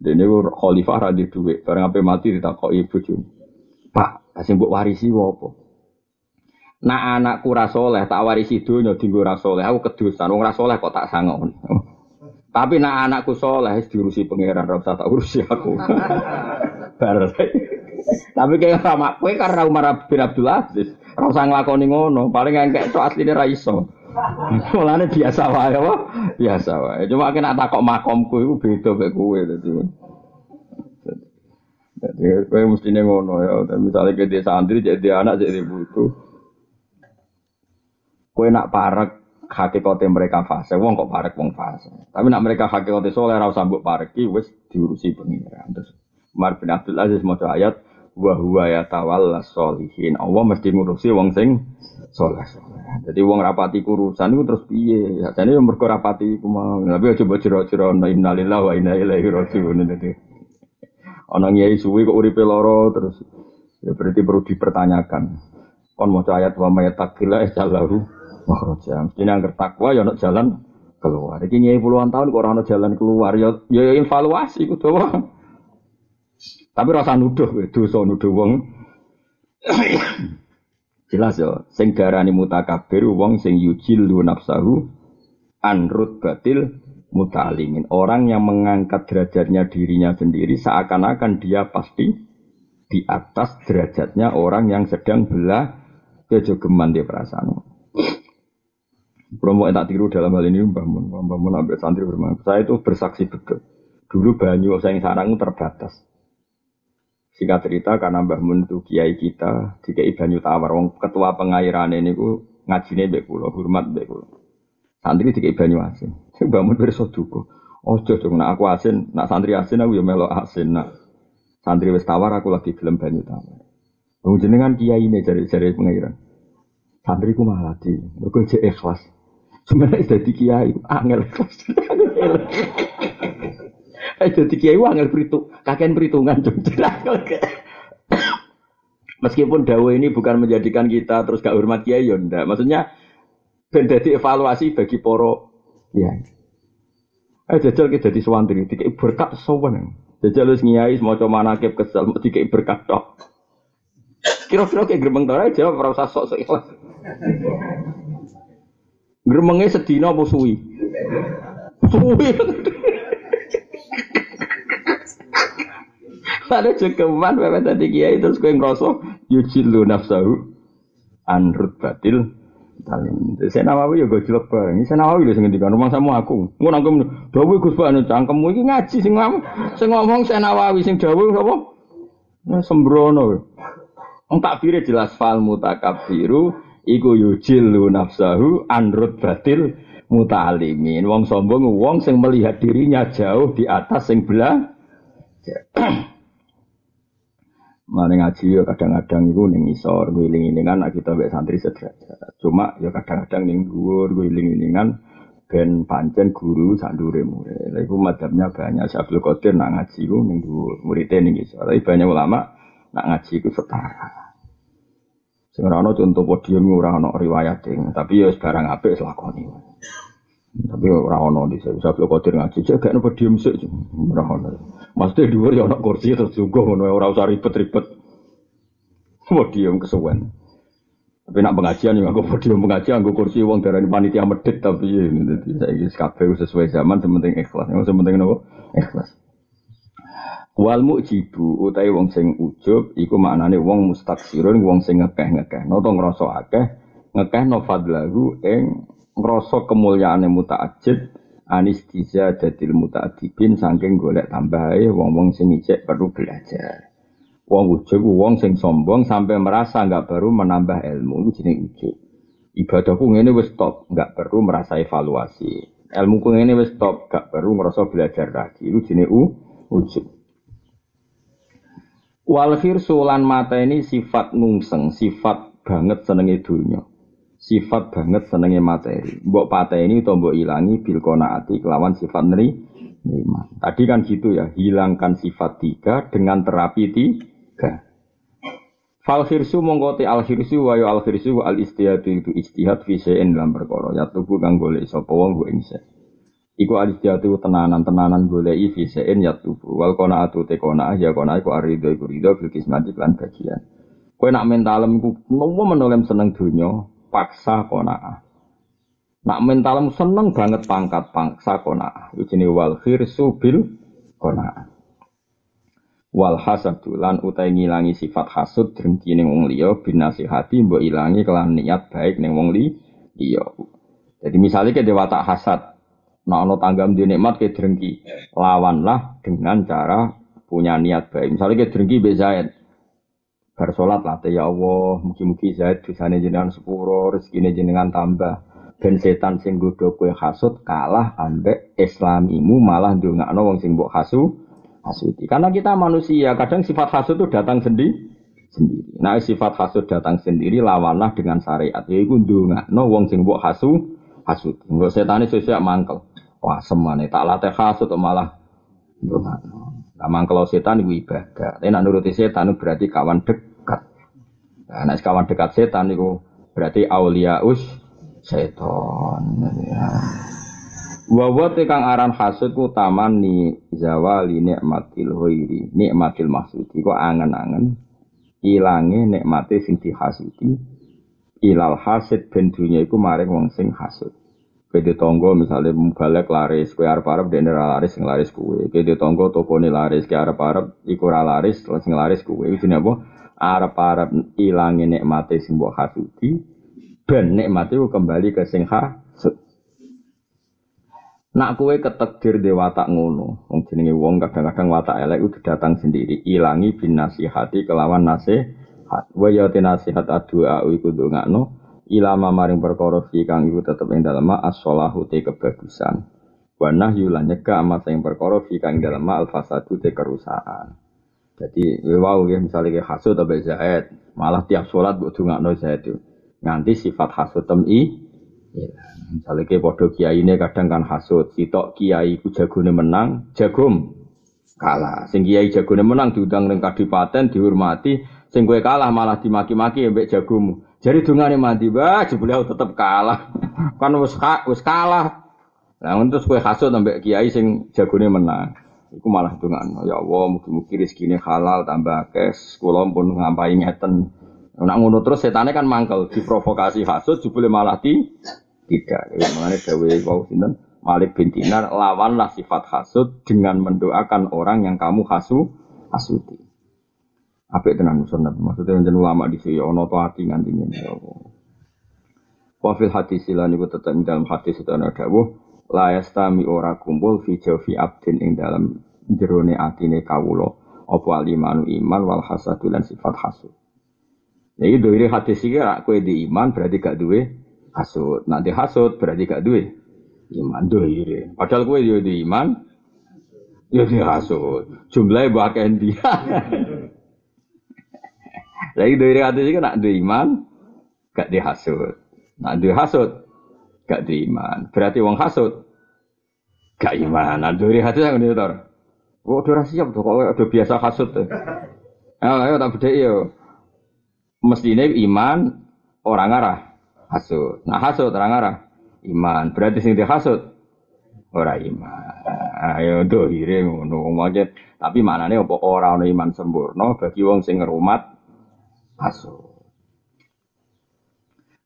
Dene khalifah ra di dhuwit, bareng ape mati ditakoki bojone. Pak, kasih mbok warisi apa? Nak anakku ra saleh tak warisi donya dienggo ra saleh. Aku kedusan wong ra saleh kok tak sangon. [laughs] Tapi nak anakku saleh diurusi pangeran ora usah tak urusi aku. [laughs] Bar. [laughs] Tapi kayak sama kowe karena Umar bin Abdul Aziz, ora usah nglakoni ngono, paling engkek tok asline ra iso. [laughs] Mulane biasa wae apa? Biasa wae. Cuma kena takok makomku iku beda mek kowe dadi. Jadi kowe mesti ngono ya, misalnya ke desa santri jadi anak jadi butuh. Kue nak parek hakikate mereka fase, wong kok parek wong fase. Tapi nak mereka hakikate soleh ora usah mbok pareki wis diurusi pengiran. Terus Umar bin Abdul Aziz maca ayat wa huwa yatawalla sholihin. Allah mesti ngurusi wong sing soleh. Jadi wong rapati kurusan itu terus piye? Jadi yang mergo rapati iku mau. Tapi coba jero-jero innalillahi wa inna ilaihi rajiun. Dadi ana ngiyai suwi kok uripe lara terus ya berarti perlu dipertanyakan. Kon maca ayat wa may taqillaha jalahu makhraja. Mesti angker takwa ya ono jalan keluar. Iki nyai puluhan tahun kok ora ono jalan keluar ya ya evaluasi kudu wae. Tapi rasa nuduh dosa nuduh wong. Jelas ya, sing darani mutakabir wong sing yujilu nafsahu anrut batil mutalimin. Orang yang mengangkat derajatnya dirinya sendiri seakan-akan dia pasti di atas derajatnya orang yang sedang belah kejogeman di perasaan. Promo tak tiru dalam hal ini Mbah Mun, Mbah Mun ambil santri bermain. Saya itu bersaksi betul. Dulu banyu saya yang sarang terbatas. Singkat cerita karena Mbah Mun itu kiai kita, dikai banyu tawar. Wong ketua pengairan ini ku ngajine mbek kula, hormat mbek kula. Santri dikai banyu asin. Sing Mun pirsa duka. Ojo dong, nak aku asin, nak santri asin aku ya melok asin. Nak santri wis tawar aku lagi film banyu tawar. Wong jenengan kiai ini cari pengairan. Santriku malah di, mergo ikhlas. Sebenarnya jadi kiai, angel. [laughs] Eh jadi kiai angel beritu, kakek perhitungan [laughs] Meskipun dawa ini bukan menjadikan kita terus gak hormat kiai ya ndak. Maksudnya ben evaluasi bagi poro kiai. Eh jajal kita jadi sewantri, dikai berkat sowan. Jajal wis ngiyai semacam manakib kesel, dikai berkat tok. Kira-kira kayak gerbang tau jawab ora usah sok-sok ikhlas. Gremenge sedina suwi? Suwi. Ada cekeman bapak tadi kiai terus kue ngerasa yujilu nafsahu anrut batil talim. Saya nawawi ya gue jelek bareng. Saya nawawi lho ngendikan rumah sama aku. Ngono aku dawuh Gus Pak cangkemmu iki ngaji sing ngomong sing ngomong saya nawawi sing dawuh apa? Nah, sembrono. Wong takbire jelas fal mutakabbiru iku yujilu nafsahu anrut batil mutalimin. Wong sombong wong sing melihat dirinya jauh di atas sing belah. [clears throat] Mana ngaji ya kadang-kadang itu ning isor guling-ilingan nak kita mbek santri sederajat. Cuma ya kadang-kadang ning dhuwur guling-ilingan ben pancen guru sak ndure murid. Lha iku madhabnya banyak Syaikhul Qadir nak ngaji ku ning dhuwur, muridé ning isor. Tapi banyak ulama nak ngaji ku setara. Sing ora ana contoh podium ora ana riwayat tapi ya barang apik lakoni. Tapi ora ana di saya bisa kodir ngaji cek gak podium sik ora ana. Mesti dhuwur ya ana kursi terus juga ngono ora usah ribet-ribet. Podium kesuwen. Tapi nak pengajian ya aku podium pengajian aku kursi wong darani panitia medit tapi ya dadi saiki kabeh sesuai zaman sementing ikhlas. Yang sementing nopo? Ikhlas. Wal mujibu utai wong sing ujub iku maknane wong mustaksirun wong sing ngekeh-ngekeh. Noto ngrasa akeh ngekeh no fadlahu ing ngrasa kemuliaane mutaajib anistiza dadil mutaadibin saking golek tambahe wong-wong sing ijek perlu belajar. Wong ujub wong sing sombong sampai merasa enggak baru menambah ilmu iku jeneng ujub. Ibadahku ngene wis top, enggak perlu merasa evaluasi. Ilmuku ngene wis top, enggak perlu ngerasa belajar lagi. Iku jeneng ujub. Wal khirsu mata ini sifat nungseng, sifat banget senenge dunya. Sifat banget senenge materi. Mbok pateni utawa mbok ilangi bil qanaati kelawan sifat neri nikmat. Tadi kan gitu ya, hilangkan sifat tiga dengan terapi tiga. Fal khirsu mongkoti al khirsu wa al khirsu al istihad itu istihad fi dalam perkara ya tubuh kang golek sapa wong ing Iku al istihad tenanan-tenanan goleki fi ya tubuh wal qanaatu te qanaah ya qanaah iku arido iku rido fil kismati lan bagian. Kowe nak mentalem iku nopo menolem seneng donya, paksa qanaah. Nak mentalem seneng banget pangkat paksa. Iku jenenge wal khirsu bil qanaah. Wal hasadu lan utai ngilangi sifat hasud drengki ning wong liya binasihati mbok ilangi kelan niat baik ning wong liya. Jadi misalnya ke dewa hasad, nah ono tanggam di nikmat ke drengki, lawanlah dengan cara punya niat baik. Misalnya ke drengki be bersolat lah ya Allah mugi-mugi Zaid dosane jenengan sepuro rezekine jenengan tambah. Ben setan sing godho kowe hasud kalah ambek islamimu malah ndongakno wong sing mbok hasu hasuti. Karena kita manusia kadang sifat hasud itu datang sendiri sendiri. Nah sifat hasud datang sendiri lawanlah dengan syariat. Yaiku ndongakno wong sing mbok hasu hasuti engko setane sesuk mangkel. Wah semane tak latih hasud malah ndongakno. Amang kalau setan itu ibadah. Tapi nak nuruti setan itu berarti kawan dekat. Nah, nak kawan dekat setan itu berarti us setan. Ya. Wawa kang aran hasud ku taman ni zawali nikmatil hoiri nikmatil maksudi kok angen-angen ilange nikmate sing dihasuti ilal hasid ben dunya iku maring wong sing hasud Kede tonggo misalnya mubalek laris, kue arep arep dene laris sing laris kue. Kede tonggo toko ni laris, kue arep arep iku laris, sing laris kue. Itu apa? Arep arep ilangin nikmate sing mbok hasuti, ben nikmate kembali ke sing. Nak kue ketekdir de watak ngono, wong jenenge wong kadang-kadang watak elek itu datang sendiri, ilangi bin nasihati kelawan nasihat. Wa ya nasihat adua iku ndongakno ilama maring perkara kang iku tetep ing dalem as-shalahu te kebagusan wa nahyu lan nyegah amat sing perkara kang dalem al-fasadu te kerusakan jadi wow ya misalnya kayak hasud atau zaid malah tiap sholat buat dungakno zaid itu nganti sifat hasud temi ya. misalnya kayak podo kiai ini kadang kan hasud sitok kiai ku jagone menang jagum kalah sing kiai jagone menang diundang ning kadipaten dihormati sing gue kalah malah dimaki-maki mbek jagomu jadi dungane mati, bah jebule tetep kalah. [laughs] kan wis wis kalah. Nah, untuk kue hasut sampai kiai sing jagone menang. Iku malah dungan. Ya Allah, mugi-mugi rezekine halal tambah kes. Kula pun ngampai ngeten. Nak ngono terus setane kan mangkel, diprovokasi hasut jebule malah ti tidak. Ya, mengenai dawe wau sinten Malik bin lawanlah sifat hasut dengan mendoakan orang yang kamu hasu hasuti. Apik tenan sunat. Maksudnya yang ulama di sini ono to hati nganti ngene ya Allah. Wafil hadis tetap dalam hadis itu ana dawuh la yastami ora kumpul fi jawfi abdin ing dalam jerone atine kawula apa alimanu iman wal hasadu lan sifat hasud. Jadi dari hadis iki rak kowe di iman berarti gak duwe hasud. Nanti hasud berarti gak duwe iman doire. Padahal kowe yo di iman yo di hasud. Jumlahnya bahkan dia. Lagi [laughs] dari hadis itu nak iman, gak dihasut. Nak dihasut, gak diiman. Berarti wong hasut, gak iman. Nah dari hadis yang ini tor. Oh, udah siap tuh, kok udah biasa hasut tuh. [laughs] Ayo, ayo tak beda yo. Mestinya iman orang arah hasut. Nah hasut orang arah iman. Berarti sing dihasut orang iman. Ayo dohire ngono Tapi maknane apa ora ana iman sempurna bagi wong sing ngrumat aso.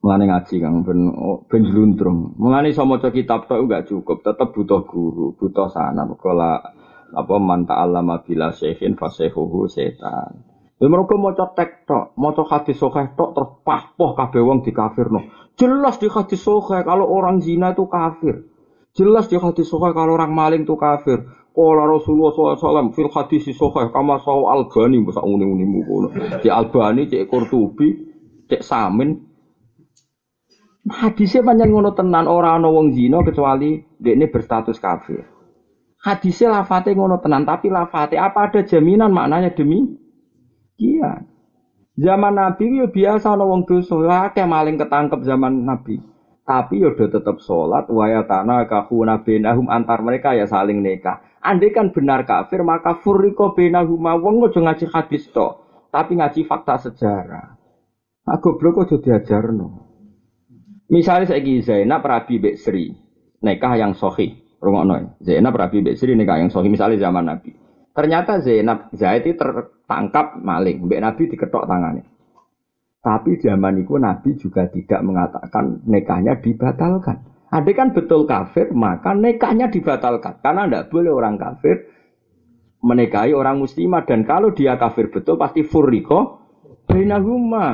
Mulane ngaji Kang ben oh, ben jluntrung. Mulane iso maca kitab tok enggak cukup, tetep butuh guru, butuh sanad. Kala apa man ta'allama bila syekhin fasehuhu setan. Ya mereka maca tek tok, maca hadis sahih tok terus pahpoh kabeh wong dikafirno. Jelas di hadis sahih kalau orang zina itu kafir. Jelas di hadis sahih kalau orang maling itu kafir. Kala Rasulullah SAW fil hadis sahih kama sahu Albani masa uni-uni kono. Cek Albani, cek Qurtubi, cek Samin. Hadisnya panjang ngono tenan orang ana wong zina kecuali ini berstatus kafir. Hadisnya lafate ngono tenan tapi lafate apa ada jaminan maknanya demi iya. Zaman Nabi yo biasa ana wong dosa, akeh maling ketangkep zaman Nabi. Tapi yo tetap sholat, wayatana kahuna benahum antar mereka ya saling nikah. Andai kan benar kafir maka furriko benahum wong ojo ngaji hadis to, tapi ngaji fakta sejarah. Aku goblok ojo diajarno. Misalnya saya Zainab Rabi Bek Sri, nikah yang sohi, rungokno. Zainab Rabi Bek Sri nikah yang sohi, misalnya zaman Nabi. Ternyata Zainab Zaid itu tertangkap maling, Mbak Nabi diketok tangannya. Tapi zaman itu Nabi juga tidak mengatakan nekahnya dibatalkan. Ada kan betul kafir, maka nekahnya dibatalkan. Karena tidak boleh orang kafir menikahi orang muslimah. Dan kalau dia kafir betul, pasti furriko bainahuma.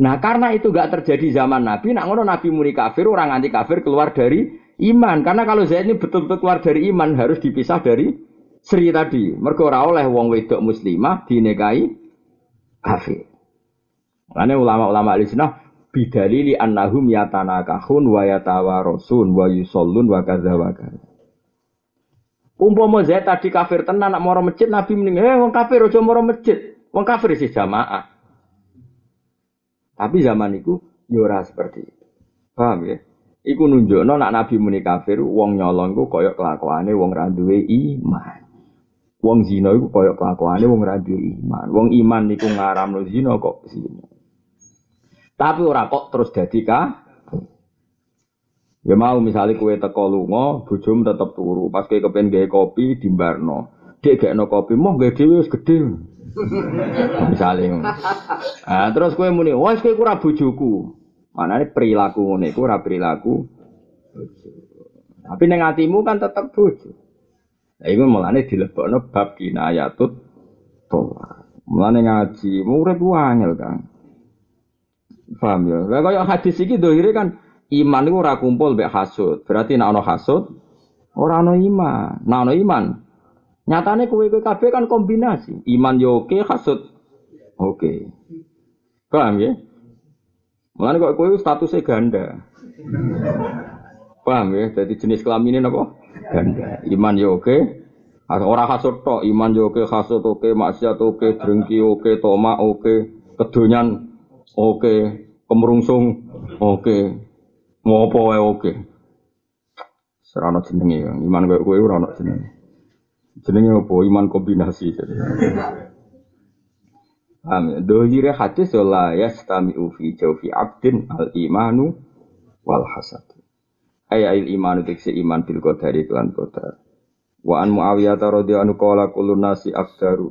Nah karena itu gak terjadi zaman Nabi, nak ngono Nabi muri kafir, orang anti kafir keluar dari iman. Karena kalau Zaid ini betul-betul keluar dari iman harus dipisah dari Sri tadi. Mergo ora oleh wong wedok muslimah dinikahi kafir. Makanya ulama-ulama al-sunnah bidalili annahum yatanakahun wa yatawarosun wa yusallun wa kadza wa kadza. Umpama Zaid tadi kafir tenan nak moro masjid Nabi mending eh wong kafir aja moro masjid. Wong kafir sih jamaah. Tapi zaman itu yura ya seperti itu. Paham ya? Iku nunjukno nak Nabi muni kafir, wong nyolong ku koyok kelakuane wong ra iman. Wong zina iku koyok kelakuane wong ra iman. Wong iman niku ngaramno zina kok zina. Tapi ora kok terus dadi ka Ya mau misalnya kue teko lunga, bojom tetep turu. Pas kue kepen gawe kopi dimbarno. Dek gak no kopi, mau gawe dhewe wis gedhe. [laughs] misalnya. Nah, terus kue muni, "Wah, kue kurang bojoku." Mana ini perilaku ngono iku ora perilaku Tapi neng atimu kan tetap bojo. Lah iku mulane dilebokno bab kinayatut tolak. Mulane ngaji, urip angel kan. Paham ya? Lah kaya hadis iki dohire kan iman iku ora kumpul mek hasud. Berarti nek ana hasud ora ana iman. Nek ana iman nyatane kowe kowe kabeh kan kombinasi. Iman yo oke, hasud oke. Paham ya? Mulane kok kowe statusnya ganda. Paham ya? Jadi jenis kelamin ini apa? Ganda. Iman ya oke. Orang hasut tok, iman ya oke, hasut oke, maksiat oke, drengki oke, toma oke, kedonyan oke, kemerungsung oke, mau apa oke. Serana jenenge, iman kowe kowe ora ono jenenge. Jenenge apa? Iman kombinasi. Paham ya? Dohire hadis la yastami'u fi jawfi abdin al imanu wal hasad. Ay al imanu tiksi iman bil qadari tuan qadar. Wa an Muawiyah radhiyallahu anhu qala kullu nasi akdaru.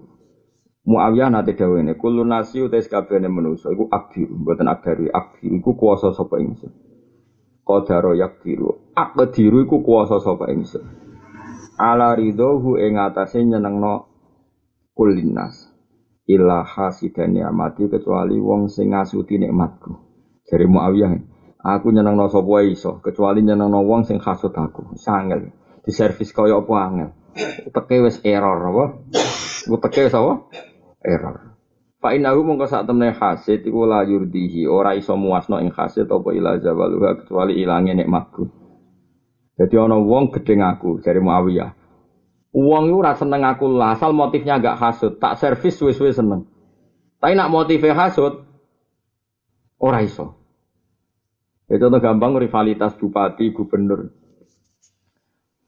Muawiyah nate dawene kullu nasi utais kabehane manusa iku akdir, mboten akdaru, akdir iku kuwasa sapa ingsun. Qadaro yakdiru. Akdiru iku kuwasa sapa ingsun. Ala ridhohu ing atase nyenengno kulinas illa hasidan ni'mati kecuali wong sing ngasuti nikmatku. Dari Muawiyah, aku nyenengno sapa iso, kecuali nyenengno wong sing hasud aku. Sangel. Di servis kaya apa angel. Teke wis error apa? Teke wis apa? Error. Fa innahu mongko sak temne hasid iku la yurdihi, ora iso muasno ing hasid apa ila zawaluha kecuali ilange nikmatku. Jadi ana wong gedeng aku dari Muawiyah. Uang itu rasa seneng aku lah, asal motifnya agak hasut, tak servis suwe-suwe seneng. Tapi nak motifnya hasut, ora iso. Itu tuh gampang rivalitas bupati, gubernur.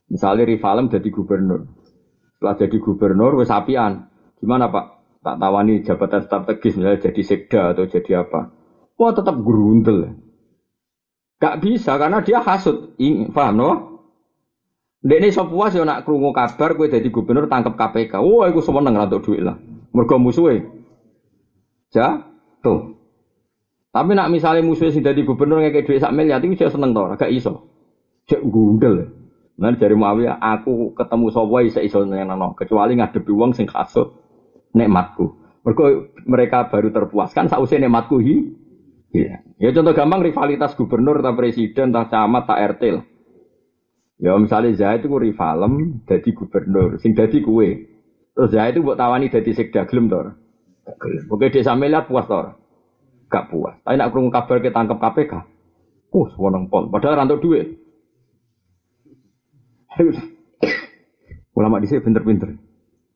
Misalnya rivalem jadi gubernur. Setelah jadi gubernur, wes apian. Gimana pak? Tak tawani jabatan strategis, misalnya jadi sekda atau jadi apa. Wah tetap gerundel. Gak bisa karena dia hasut. Paham no? Dene iso puas ya nak krungu kabar kowe dadi gubernur tangkep KPK. Wah, iku seneng ra entuk dhuwit lah. Mergo. Ja, tuh. Tapi nak misalnya musuhnya sing dadi gubernur ngekek dhuwit sak miliar iku seneng to, gak iso. Cek gundel. Nah dari Muawiyah, aku ketemu sapa iso iso nyenengno, kecuali ngadepi wong sing kasut nikmatku. Mergo mereka baru terpuaskan sausé nikmatku hi. Iya. Ya contoh gampang rivalitas gubernur tak presiden tak camat tak RT lah. Ya misalnya Zaid itu rivalem jadi gubernur, sing jadi kue. Terus Zaid itu buat tawani jadi sekda gelem tor. Oke desa Mela puas tor. Gak puas. Tapi nak kurung kabar kita tangkap KPK. Uh, sewenang pol. Padahal rantau duit. Ulama di sini pinter-pinter.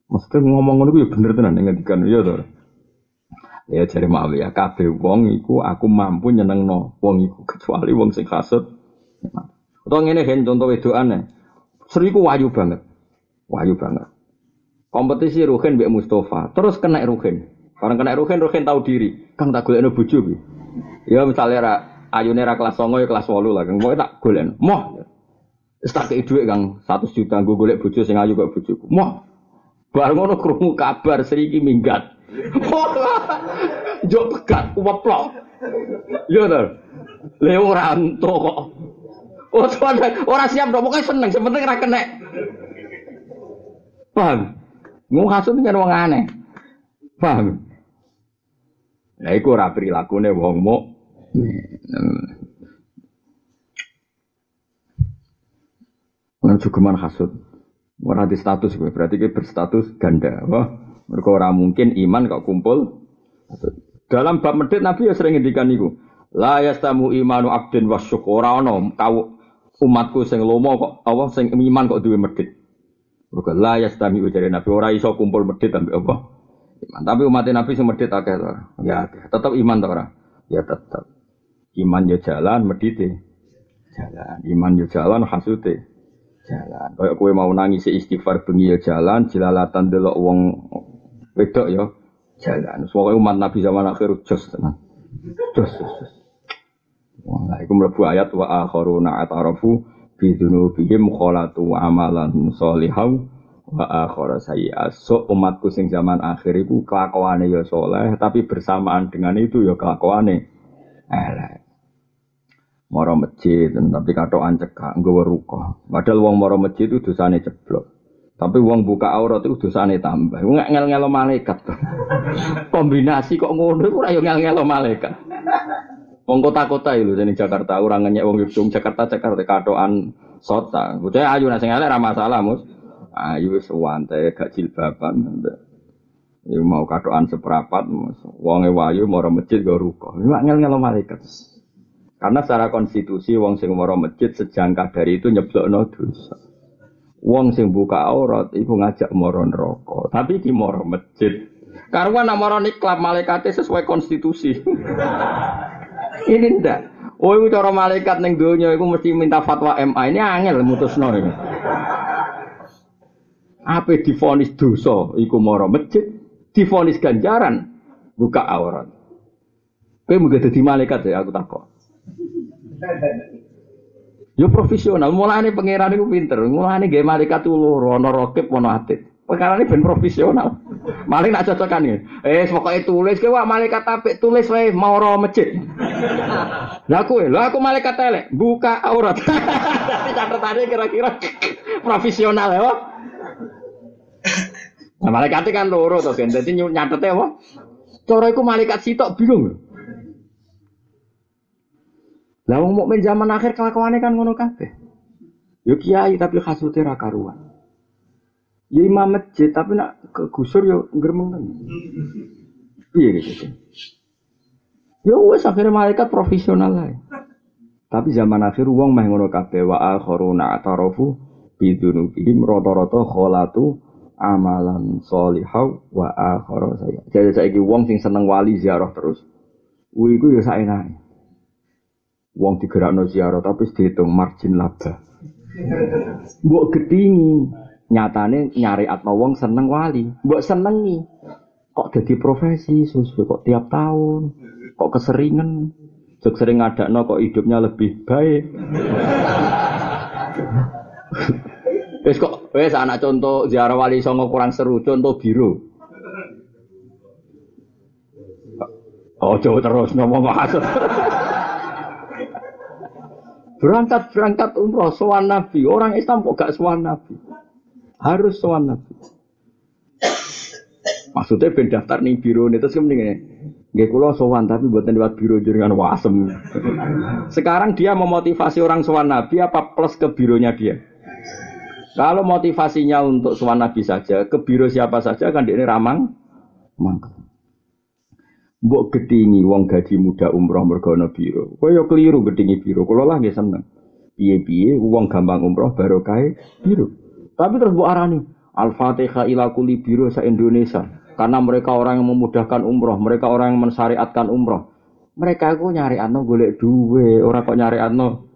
Maksudnya ngomong ngono ya bener tenan ngendikan ya tor. Ya jare Muawiyah, kabeh wong iku aku mampu nyenengno wong iku kecuali wong sing kasut. Utawa ngene gen contoh wedokane. Sri ku wayu banget. Wayu banget. Kompetisi Ruhin mbek Mustafa, terus kena Ruhin. Barang kena Ruhin, Ruhin tahu diri. Kang tak golekno bojo ki. Ya misalnya ra ayune ra kelas 9 ya kelas 8 lah, Kang. Pokoke tak golek. Moh. Wis tak kei Kang 100 juta nggo golek bojo sing ayu kok bojoku. Moh. Bareng ngono krungu kabar Sri iki minggat. [laughs] Jok pegat, weplok. Iya to. Le ora entuk kok. Oh, ora siap dong, pokoknya seneng, sebenarnya ora kena. Paham? Mau kasut kan wong aneh. Paham? Nah, iku ora prilakune wong muk. Nang cukuman hasud. Ora di status gue, berarti gue berstatus ganda. Wah, mereka ora mungkin iman kok kumpul. Dalam bab medit Nabi ya sering ngendikan niku. La yastamu imanu abdin wa syukura ono tahu umatku sing lomo kok apa sing iman kok duwe medit. Mergo la yastami ujare Nabi ora iso kumpul medit ambek apa. Iman. Tapi umat Nabi sing medit akeh. Ya, tetap iman to ora? Ya tetap. Iman ya jalan, medit jalan. Iman ya jalan, hasute jalan. Kayak kue mau nangis istighfar bengi ya jalan, jelalatan delok wong wedok ya jalan. Soalnya umat Nabi zaman akhir jos tenan. Jos, jos, jos. Wah, iku mlebu ayat wa akharuna atarafu bi dzunubihim khalatu amalan sholihau wa akhara sayyi'at. So umatku sing zaman akhir iku kelakuane ya soleh, tapi bersamaan dengan itu ya kelakuane elek. Moro masjid, tapi katokan cekak, nggawa ruko. Padahal wong moro masjid itu dosane ceblok. Tapi wong buka aurat itu dosane tambah. Nggak ngel-ngelo malaikat. [laughs] Kombinasi kok ngono ora yo ngel-ngelo malaikat. Wong kota-kota itu jadi Jakarta orang ngenyek wong Yogyakarta Jakarta Jakarta katoan sota. Bocah ayu nasi elek ra masalah, Mus. Ayu wis wante gak jilbaban. Ya mau katoan seperapat, Mus. Wonge wayu moro masjid go ruko. Nggak ngel-ngelo malaikat. Karena secara konstitusi wong sing masjid sejangka dari itu nyeblokno dosa. Wong sing buka aurat iku ngajak moro neraka, tapi di moro masjid. Karena nak moro niklap malaikatnya sesuai konstitusi. [laughs] Ini ndak. Oh, itu cara malaikat ning donya iku mesti minta fatwa MA. Ini angel mutusno iki. Apa difonis dosa iku moro masjid, difonis ganjaran buka aurat. Kowe mung dadi malaikat ya aku takut. [laughs] Yo profesional, mulane pangeran iku pinter. Mulane gawe malaikat tuh loro, ana rokib ana atit. Perkara ini ben profesional. [laughs] Maling nak cocokan ya. Eh, pokoknya tulis ke wah malaikat apik tulis wae mau ro masjid. [laughs] Lah aku, lah aku malaikat elek, buka aurat. [laughs] Tapi catatannya kira-kira profesional ya. Nah, malaikatnya kan loro to, kan. Dadi nyatetnya apa? Cara iku malaikat sitok bingung. Lah wong mukmin zaman akhir kelakuannya kan ngono kabeh. Yo kiai tapi hasute ra karuan. Ya imam masjid tapi nak ke gusur yo gremeng kan. Piye gitu. Ya wes akhirnya malaikat profesional lah. Tapi zaman akhir uang mah ngono kabeh wa akharuna atarafu bidunubihim rata-rata kholatu amalan solihau wa akhara saya. Jadi saiki wong sing seneng wali ziarah terus. Kuwi iku ya saenake. Wong digerakno ziarah tapi dihitung margin laba. Mbok gedingi, nyatane nyari atma wong seneng wali. Mbok senengi. Kok jadi profesi susu kok tiap tahun. Kok keseringan. Jok sering ngadakno kok hidupnya lebih baik. Wes kok wes anak contoh ziarah wali songo kurang seru contoh biru. Oh, jauh terus ngomong maksud. Berangkat berangkat umroh sowan Nabi. Orang Islam kok gak sowan Nabi? Harus sowan Nabi. Maksudnya ben daftar nih biro ini terus kemudian Gak kulo sowan tapi buatan lewat biro jaringan wasem. Sekarang dia memotivasi orang sowan Nabi apa plus ke bironya dia? Kalau motivasinya untuk sowan Nabi saja, ke biro siapa saja kan dia ini ramang. Mbok gedingi wong gaji muda umroh mergono biro. Kaya keliru gedingi biro. Kulo lah nggih seneng. Piye-piye wong gampang umroh barokah biro. Tapi terus mbok arani Al-Fatihah ila kuli biro sa Indonesia. Karena mereka orang yang memudahkan umroh, mereka orang yang mensyariatkan umroh. Mereka itu nyari atno golek duwe, orang kok nyari atno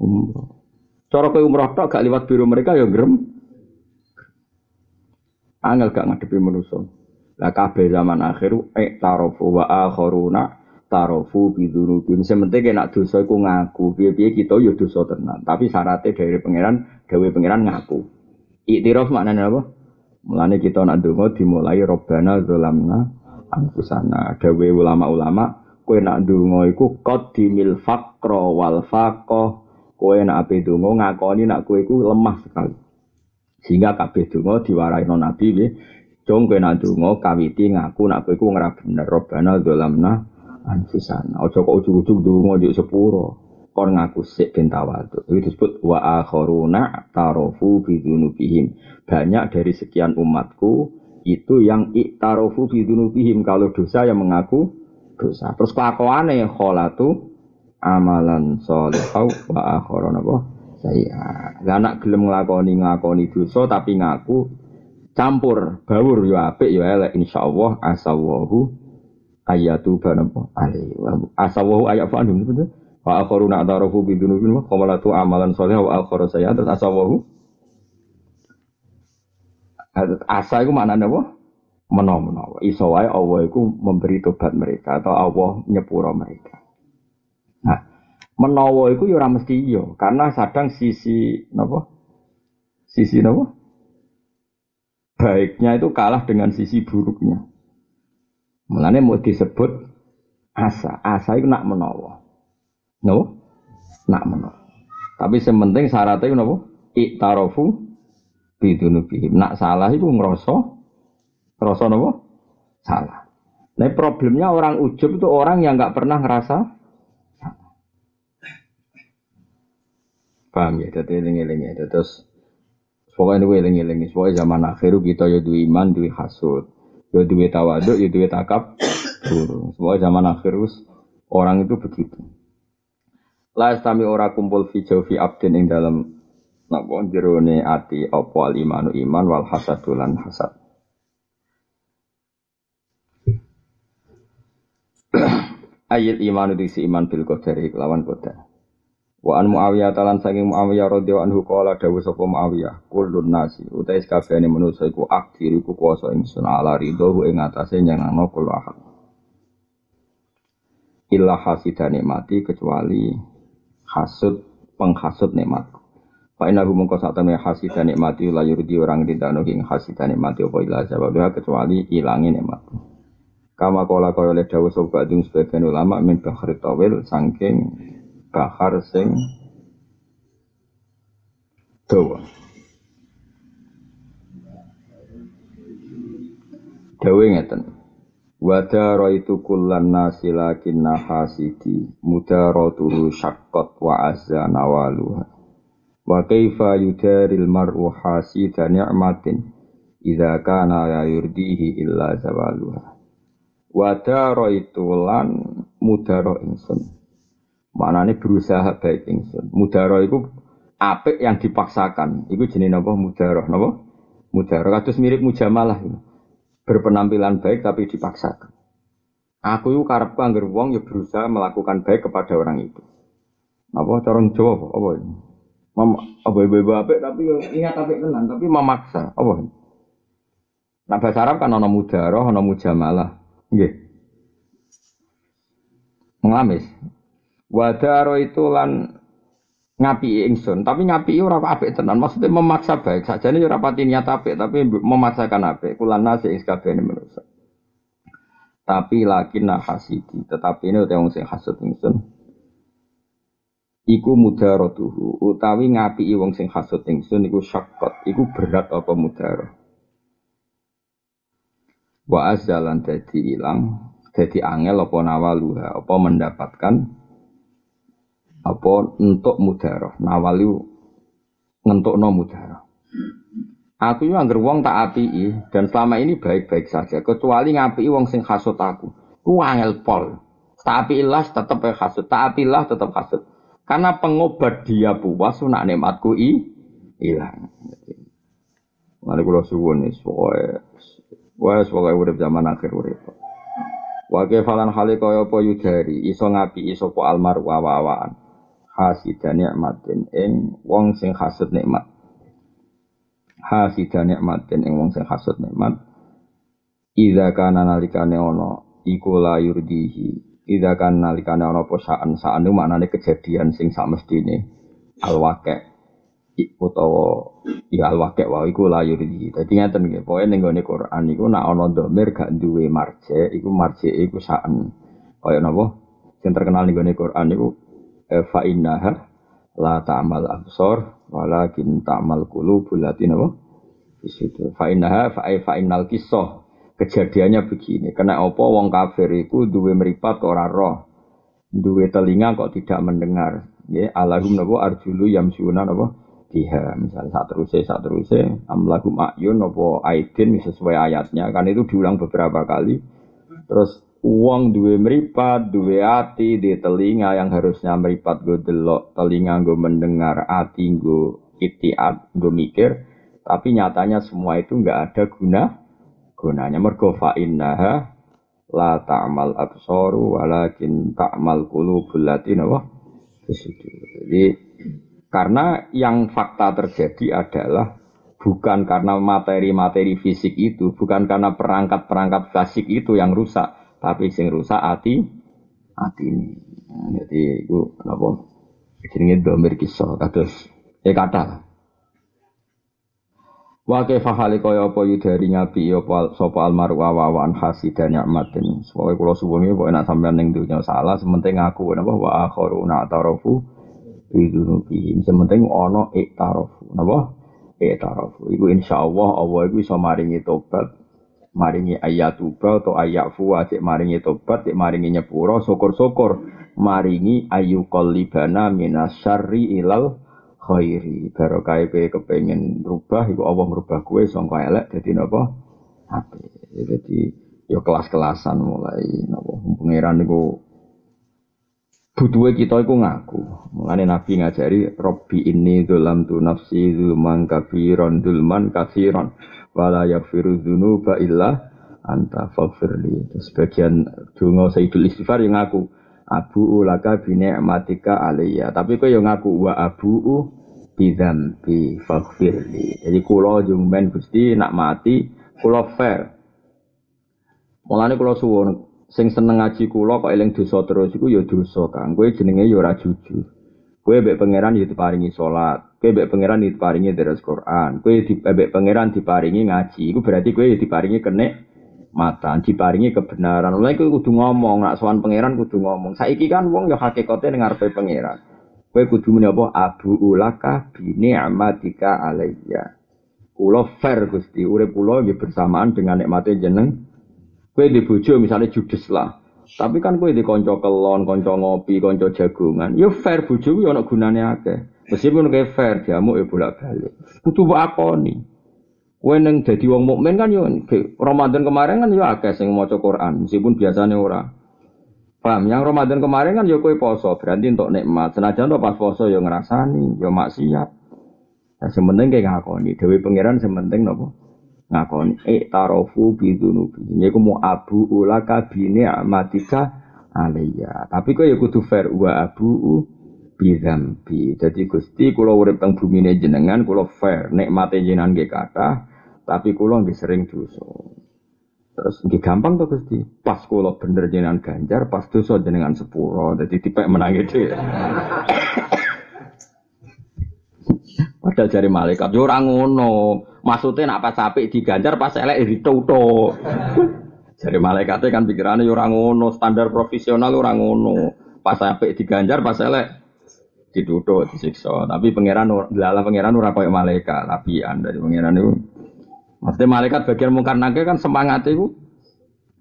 umroh. Cara ke umroh tok gak liwat biru mereka ya gerem. Angel gak ngadepi manusia. Lah kabeh zaman akhir eh tarofu wa akharuna tarofu bidunubim. Sementing nak dosa iku ngaku. Piye-piye kita ya dosa tenan. Tapi syaratnya dari pangeran, gawe pangeran ngaku. Iktiraf maknanya apa? Mulane kita nak donga dimulai robbana zalamna anfusana. Dawe ulama-ulama kowe nak donga iku qaddimil faqra wal faqah. Kowe nak ape donga ngakoni nak kowe iku lemah sekali. Sehingga kabeh donga diwaraino Nabi nggih. Jong kowe nak donga kawiti ngaku nak kowe iku ora bener robbana zalamna anfusana. Aja kok ujug-ujug donga njuk sepuro kon ngaku sik ben tawadhu. Itu disebut wa akharuna tarofu bidunubihim. Banyak dari sekian umatku itu yang iktarofu bidunubihim kalau dosa yang mengaku dosa. Terus kelakuane kholatu amalan sholihau wa akharuna apa? Saya. Anak gelem nglakoni nglakoni dosa tapi ngaku campur bawur yo apik yo elek insyaallah asawahu ayatu banapa alaihi asawahu ayat fa'andum betul Wa akharuna atarafu bi dzunubin wa qamalatu amalan sholih wa akhara saya terus asawahu. Asa itu maknanya apa? Menawa-menawa. Iso wae Allah iku memberi tobat mereka atau Allah nyepuro mereka. Nah, menawa iku ya ora mesti iya karena sadang sisi napa? Sisi napa? Baiknya itu kalah dengan sisi buruknya. Mulane mau disebut asa. Asa itu nak menawa. No, nak meno. Tapi sementing syaratnya itu nopo iktarofu bidunubihim. Nak salah itu ngerasa, ngerasa nopo salah. Nah problemnya orang ujub itu orang yang nggak pernah ngerasa Paham ya, jadi eling-eling ya. Terus pokoknya itu eling-eling. Pokoknya zaman akhir kita ya duwe iman, duwe hasud. Ya duwe tawaduk, ya duwe takab. [coughs] Pokoknya zaman akhir orang itu begitu. La istami ora kumpul fi jawfi abdin ing dalam napa jerone ati apa al imanu iman wal hasadulan hasad. Ayat iman itu iman bil qadari lawan qadar. Wa an Muawiyah talan saking Muawiyah radhiyallahu anhu qala dawu sapa Muawiyah kullun nasi utai sakabehane manusa iku aktir iku kuwasa ingsun ala ridho ing atase nyenengno kula ahad. Illa hasidane mati kecuali hasud penghasud nikmatku. Fa inna hu mungko sak temene hasidan nikmati la yurdi orang didano ing hasidan nikmati apa ila sababnya kecuali ilangi nikmatku. Kama kola kaya oleh dawuh sapa sebagian ulama min bahri tawil saking bahar sing dawa. Dawe ngeten. Wadaro itu kullan nasi lakin nahasidi mudaratuhu syaqqat wa azza nawaluha. Wa kaifa yudaril mar'u hasida ni'matin idza kana la yurdihi illa zawaluha. Wadaro itu lan mudaro ingsun. Maknane berusaha baik ingsun. Mudaro itu apik yang dipaksakan. Iku jenis napa mudaro napa? Mudaro kados mirip mujamalah. Gitu berpenampilan baik tapi dipaksakan. Aku itu karepku anggar wong ya berusaha melakukan baik kepada orang itu. Apa corong Jawa apa? Ini? Mama, apa ibu-ibu apik tapi ya ingat apik tenan tapi memaksa. Apa ini? Nah bahasa Arab kan ana mudaroh, ana mujamalah. Nggih. Ngamis. Wadaro itu lan ngapi ingsun, tapi ngapi ora apik tenan. Maksudnya memaksa baik. saja ini ora pati niat apik, tapi memaksakan apik. Kulan nasi ing sakabehane manusa. Tapi lagi hasidi, tetapi ini udah sing hasud ingsun. Iku mudarotuhu, utawi ngapi wong sing hasud ingsun iku syakot, iku berat apa mudaro. Wa azalan dadi ilang, dadi angel apa nawaluha, apa mendapatkan apa untuk mudaroh nawali ngentuk no mudaroh aku itu angger wong tak api dan selama ini baik-baik saja kecuali ngapi wong sing hasut aku. Ku angel pol. Tak api ilah tetap hasut tak api ilah tetap hasut. Karena pengobat dia puas nak nikmatku i hilang Mari kula suwun wis Wes pokoke urip zaman akhir urip. Wa falan hale kaya yudari iso ngapi iso po almar wawaan. Hasidan nikmatin ing wong sing hasud nikmat. Hasidan nikmatin ing wong sing hasud nikmat. Idza kana nalikane ana iku la yurdihi Ida kan nalikane ana apa saan saan maknane kejadian sing samestine alwake utawa ya alwake wae iku layur iki. Dadi ngeten nggih, pokoke ning gone Quran iku nak ana domir gak duwe marje, iku marje iku saan. Kaya napa? Sing terkenal ning gone Quran iku e, fa innaha la ta'mal absor walakin ta'mal qulubul lati napa? Di situ. Fa innaha fa fa innal kisah Kejadiannya begini, kena apa wong kafir itu duwe meripat ora roh. Duwe telinga kok tidak mendengar. Ya, alahum nabo arjulu yamsuna nabo biha. Misalnya saat terusé saat terusé amlahum ayun nabo aidin sesuai ayatnya. Kan itu diulang beberapa kali. Terus uang duwe meripat, duwe hati di telinga yang harusnya meripat gue delok, telinga gue mendengar, hati gue itiat, gue mikir, tapi nyatanya semua itu nggak ada guna gunanya mergo fa innaha la ta'mal absaru walakin ta'mal qulubul latin apa jadi karena yang fakta terjadi adalah bukan karena materi-materi fisik itu, bukan karena perangkat-perangkat fisik itu yang rusak, tapi sing rusak hati hati ini. Jadi itu apa? Jenenge domir kisah kados eh kata Wa kaifa hale kaya apa yudari ngapi apa sapa almaru awawan hasidan nikmatin. Pokoke kula suwun pokoke nek sampean ning dunya salah sementing aku napa wa akharuna tarafu bidunubi. Sementing ana iktarafu. Napa? Iktarafu. Iku insyaallah Allah iku iso maringi tobat maringi ayat tuba atau ayat fu cek maringi tobat cek maringi nyepuro syukur-syukur. Maringi ayu qalibana minasyarri ilal khairi. Barokah kowe kepengin rubah iku Allah merubah kowe sangka elek dadi napa apik dadi ya kelas-kelasan mulai napa pangeran niku butuhe kita iku ngaku. Mulane nabi ngajari robbi ini dalam tu nafsi zulman kafiron dulman kafiron wala yaghfiru dzunuba illa anta faghfirli. Sebagian donga sayyidul istighfar yang ngaku abu ulaka bine matika aliyah tapi kau yang ngaku wa abu bidam bi faghfirli. Jadi kulo jumben gusti nak mati kulo fair. Mulane kulo suwon sing seneng ngaji kulo kok eling dosa terus iku ya dosa kang. Kowe jenenge ya ora jujur. Kowe mbek pangeran ya diparingi salat kowe mbek pangeran ya diparingi deres Quran kowe di mbek pangeran diparingi ngaji iku berarti kowe ya diparingi kenek mata diparingi kebenaran. Mulai kowe kudu ngomong, nak sowan pangeran kudu ngomong. Saiki kan wong ya hakikate ning ngarepe pangeran. Kowe kudu muni apa abu ulaka bi ni'matika alayya. Kula fair Gusti, urip kula nggih bersamaan dengan nikmate jeneng. Kowe di bojo misalnya judes lah. Tapi kan kowe di kanca kelon, kanca ngopi, kanca jagongan. Ya fair bojo kuwi ana gunane akeh. Meskipun kayak fair jamu ya bolak-balik. Kudu akoni. Kowe neng dadi wong mukmin kan yo Ramadan kemarin kan yo akeh sing maca Quran, meskipun biasanya ora. Paham? Yang Ramadan kemarin kan yo kowe poso, berarti untuk nikmat. Senajan to pas poso yo ngrasani, yo maksiat. Ya sementing kayak ngakoni, dewi pangeran sementing nopo ngakoni. Eh tarofu bidunubi. Ini aku mau abu ulaka bini amatika alaiya. Tapi kok ya kudu fair wa abu bidambi. Jadi gusti kulo urip teng bumi jenengan, kulo fair. Nikmate jenengan nggih kata, tapi kulo nggih sering dosa. Terus nggih gampang to Gusti. Pas kulo bener jenengan ganjar, pas dosa jenengan sepuro. Dadi tipek menang itu. [coughs] Padahal jari malaikat yo ora ngono. Maksudnya nak pas apik diganjar pas elek dituto. [coughs] jari malaikatnya kan pikirannya yo ora ngono, standar profesional ora ngono. Pas apik diganjar pas elek ditutup disiksa. Tapi pangeran dalam pangeran ora koyo malaikat, lapian dari pangeran itu Maksudnya malaikat bagian mungkar nakir kan semangat itu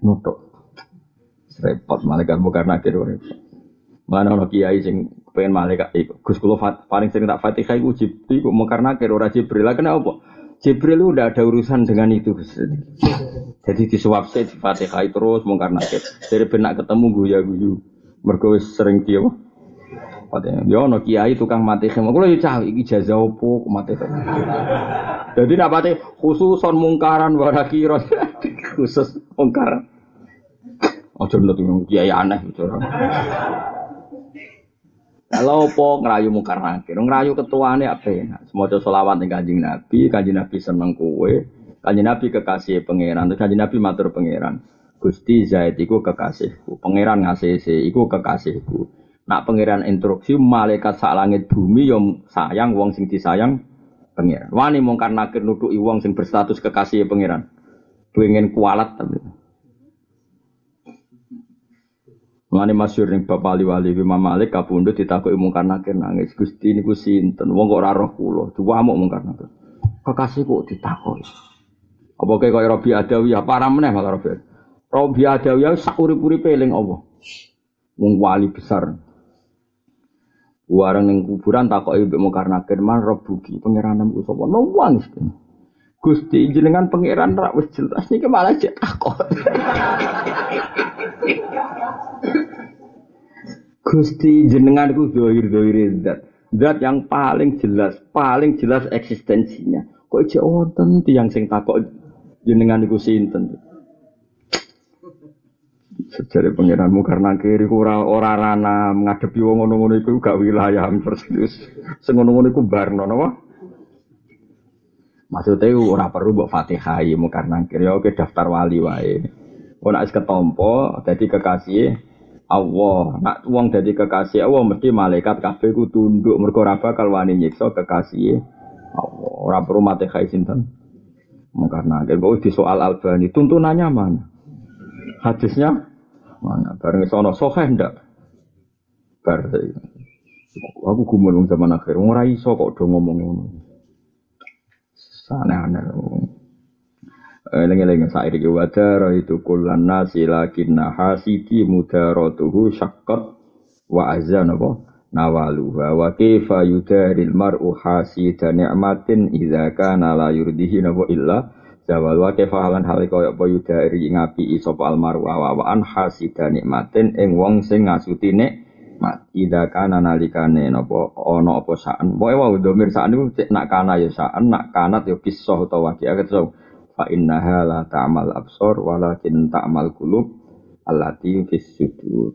nutup. Repot malaikat mungkar nakir repot. Mana ono kiai sing pengen malaikat iku. Gus kula paling sering tak Fatihah iku Jibril iku mungkar nakir ora Jibril. Lah kenapa? Jibril udah ada urusan dengan itu. Jadi disuap sih di Fatihah terus mungkar nakir. Dari benak ketemu guya-guyu. Mergo sering dia Fatihah. Yo ono kiai tukang mati khim. Kulo yo cah iki jazah opo mati. Jadi napate khususon mungkaran wara kira. [laughs] khusus mungkar. Ojo nut kiai aneh bicara. Kalau apa ngerayu mungkar nakir, ngerayu ketuane apa ya? Semoga selawat ning kanjeng Nabi, kanjeng Nabi seneng kue, kanjeng Nabi kekasih pangeran, terus kanjeng Nabi matur pangeran. Gusti Zaid iku kekasihku, pangeran ngasih iku kekasihku. Nak pangeran instruksi malaikat sak langit bumi yang sayang wong sing disayang pangeran. Wani mungkar nakir nuduki wong sing berstatus kekasih pangeran. Pengen kualat tapi. Mane masyhur ning Bapak Ali Wali Imam Malik kapundhut ditakoki mungkar nakir nangis. Gusti niku sinten? Wong kok ora roh kula. Duwamuk mungkar nakir. Kekasih kok ditakoki. Apa kayak kaya Robi Adawiyah parah meneh malah Robi. Robi Adawiyah sak urip-uripe eling Allah. Besar. Warang ning kuburan takoki mbek mungkar nakir man rebuki pangeranmu ku sapa? Nangis. Gusti jenengan pangeran wis jelas niki malah cek takok. [laughs] Gusti jenengan iku dohir dohir zat. Zat yang paling jelas, paling jelas eksistensinya. Kok cek wonten tiyang sing takok jenengan iku sinten? Sejare pangeranmu karena kiri ora ora rana ngadepi wong ngono-ngono iku gak wilayah persis. Sing ngono-ngono iku barno napa? Maksudnya ora perlu mbok Fatihah ya nangkir ya oke daftar wali wae. Ora wis ketompo dadi kekasih Allah. Nak wong dadi kekasih Allah mesti malaikat kabeh ku tunduk mergo ora bakal wani nyiksa kekasih Allah. Ora perlu Fatihah sinten. Mungkar nangkir kok di soal Albani tuntunannya mana? Hadisnya mana? Bareng sono soheh ndak? Bar aku gumun zaman akhir ora iso kok do ngomong ngono. Aneh-aneh. Eling-eling sair iki wadar itu kullan nasi lakinna hasidi mudaratuhu syaqqat wa azan apa nawaluha wa kaifa yudaril mar'u hasida ni'matin idza kana la yurdihi nawa illa zawal wa kaifa halan hal kaya apa yudari ngapi sapa almaru wa an hasida nikmatin ing wong sing ngasuti nikmat idza kana nalikane napa ana apa saan pokoke wae domir saan iku cek nak kana ya saan nak kanat ya kisah utawa waqiah ketso fa innaha la ta'mal absor walakin ta'mal qulub allati fis.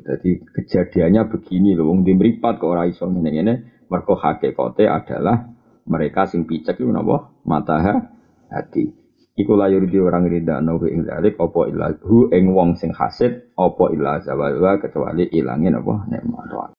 Jadi kejadiannya begini loh, wong di mripat kok ora iso ngene-ngene, mergo hakikate adalah mereka sing picek iku napa? Mata hati. Iku layur di orang rida nahu ing dalik opo ilah hu ing wong sing hasid opo ilah zawalwa kecuali ilangin apa nikmat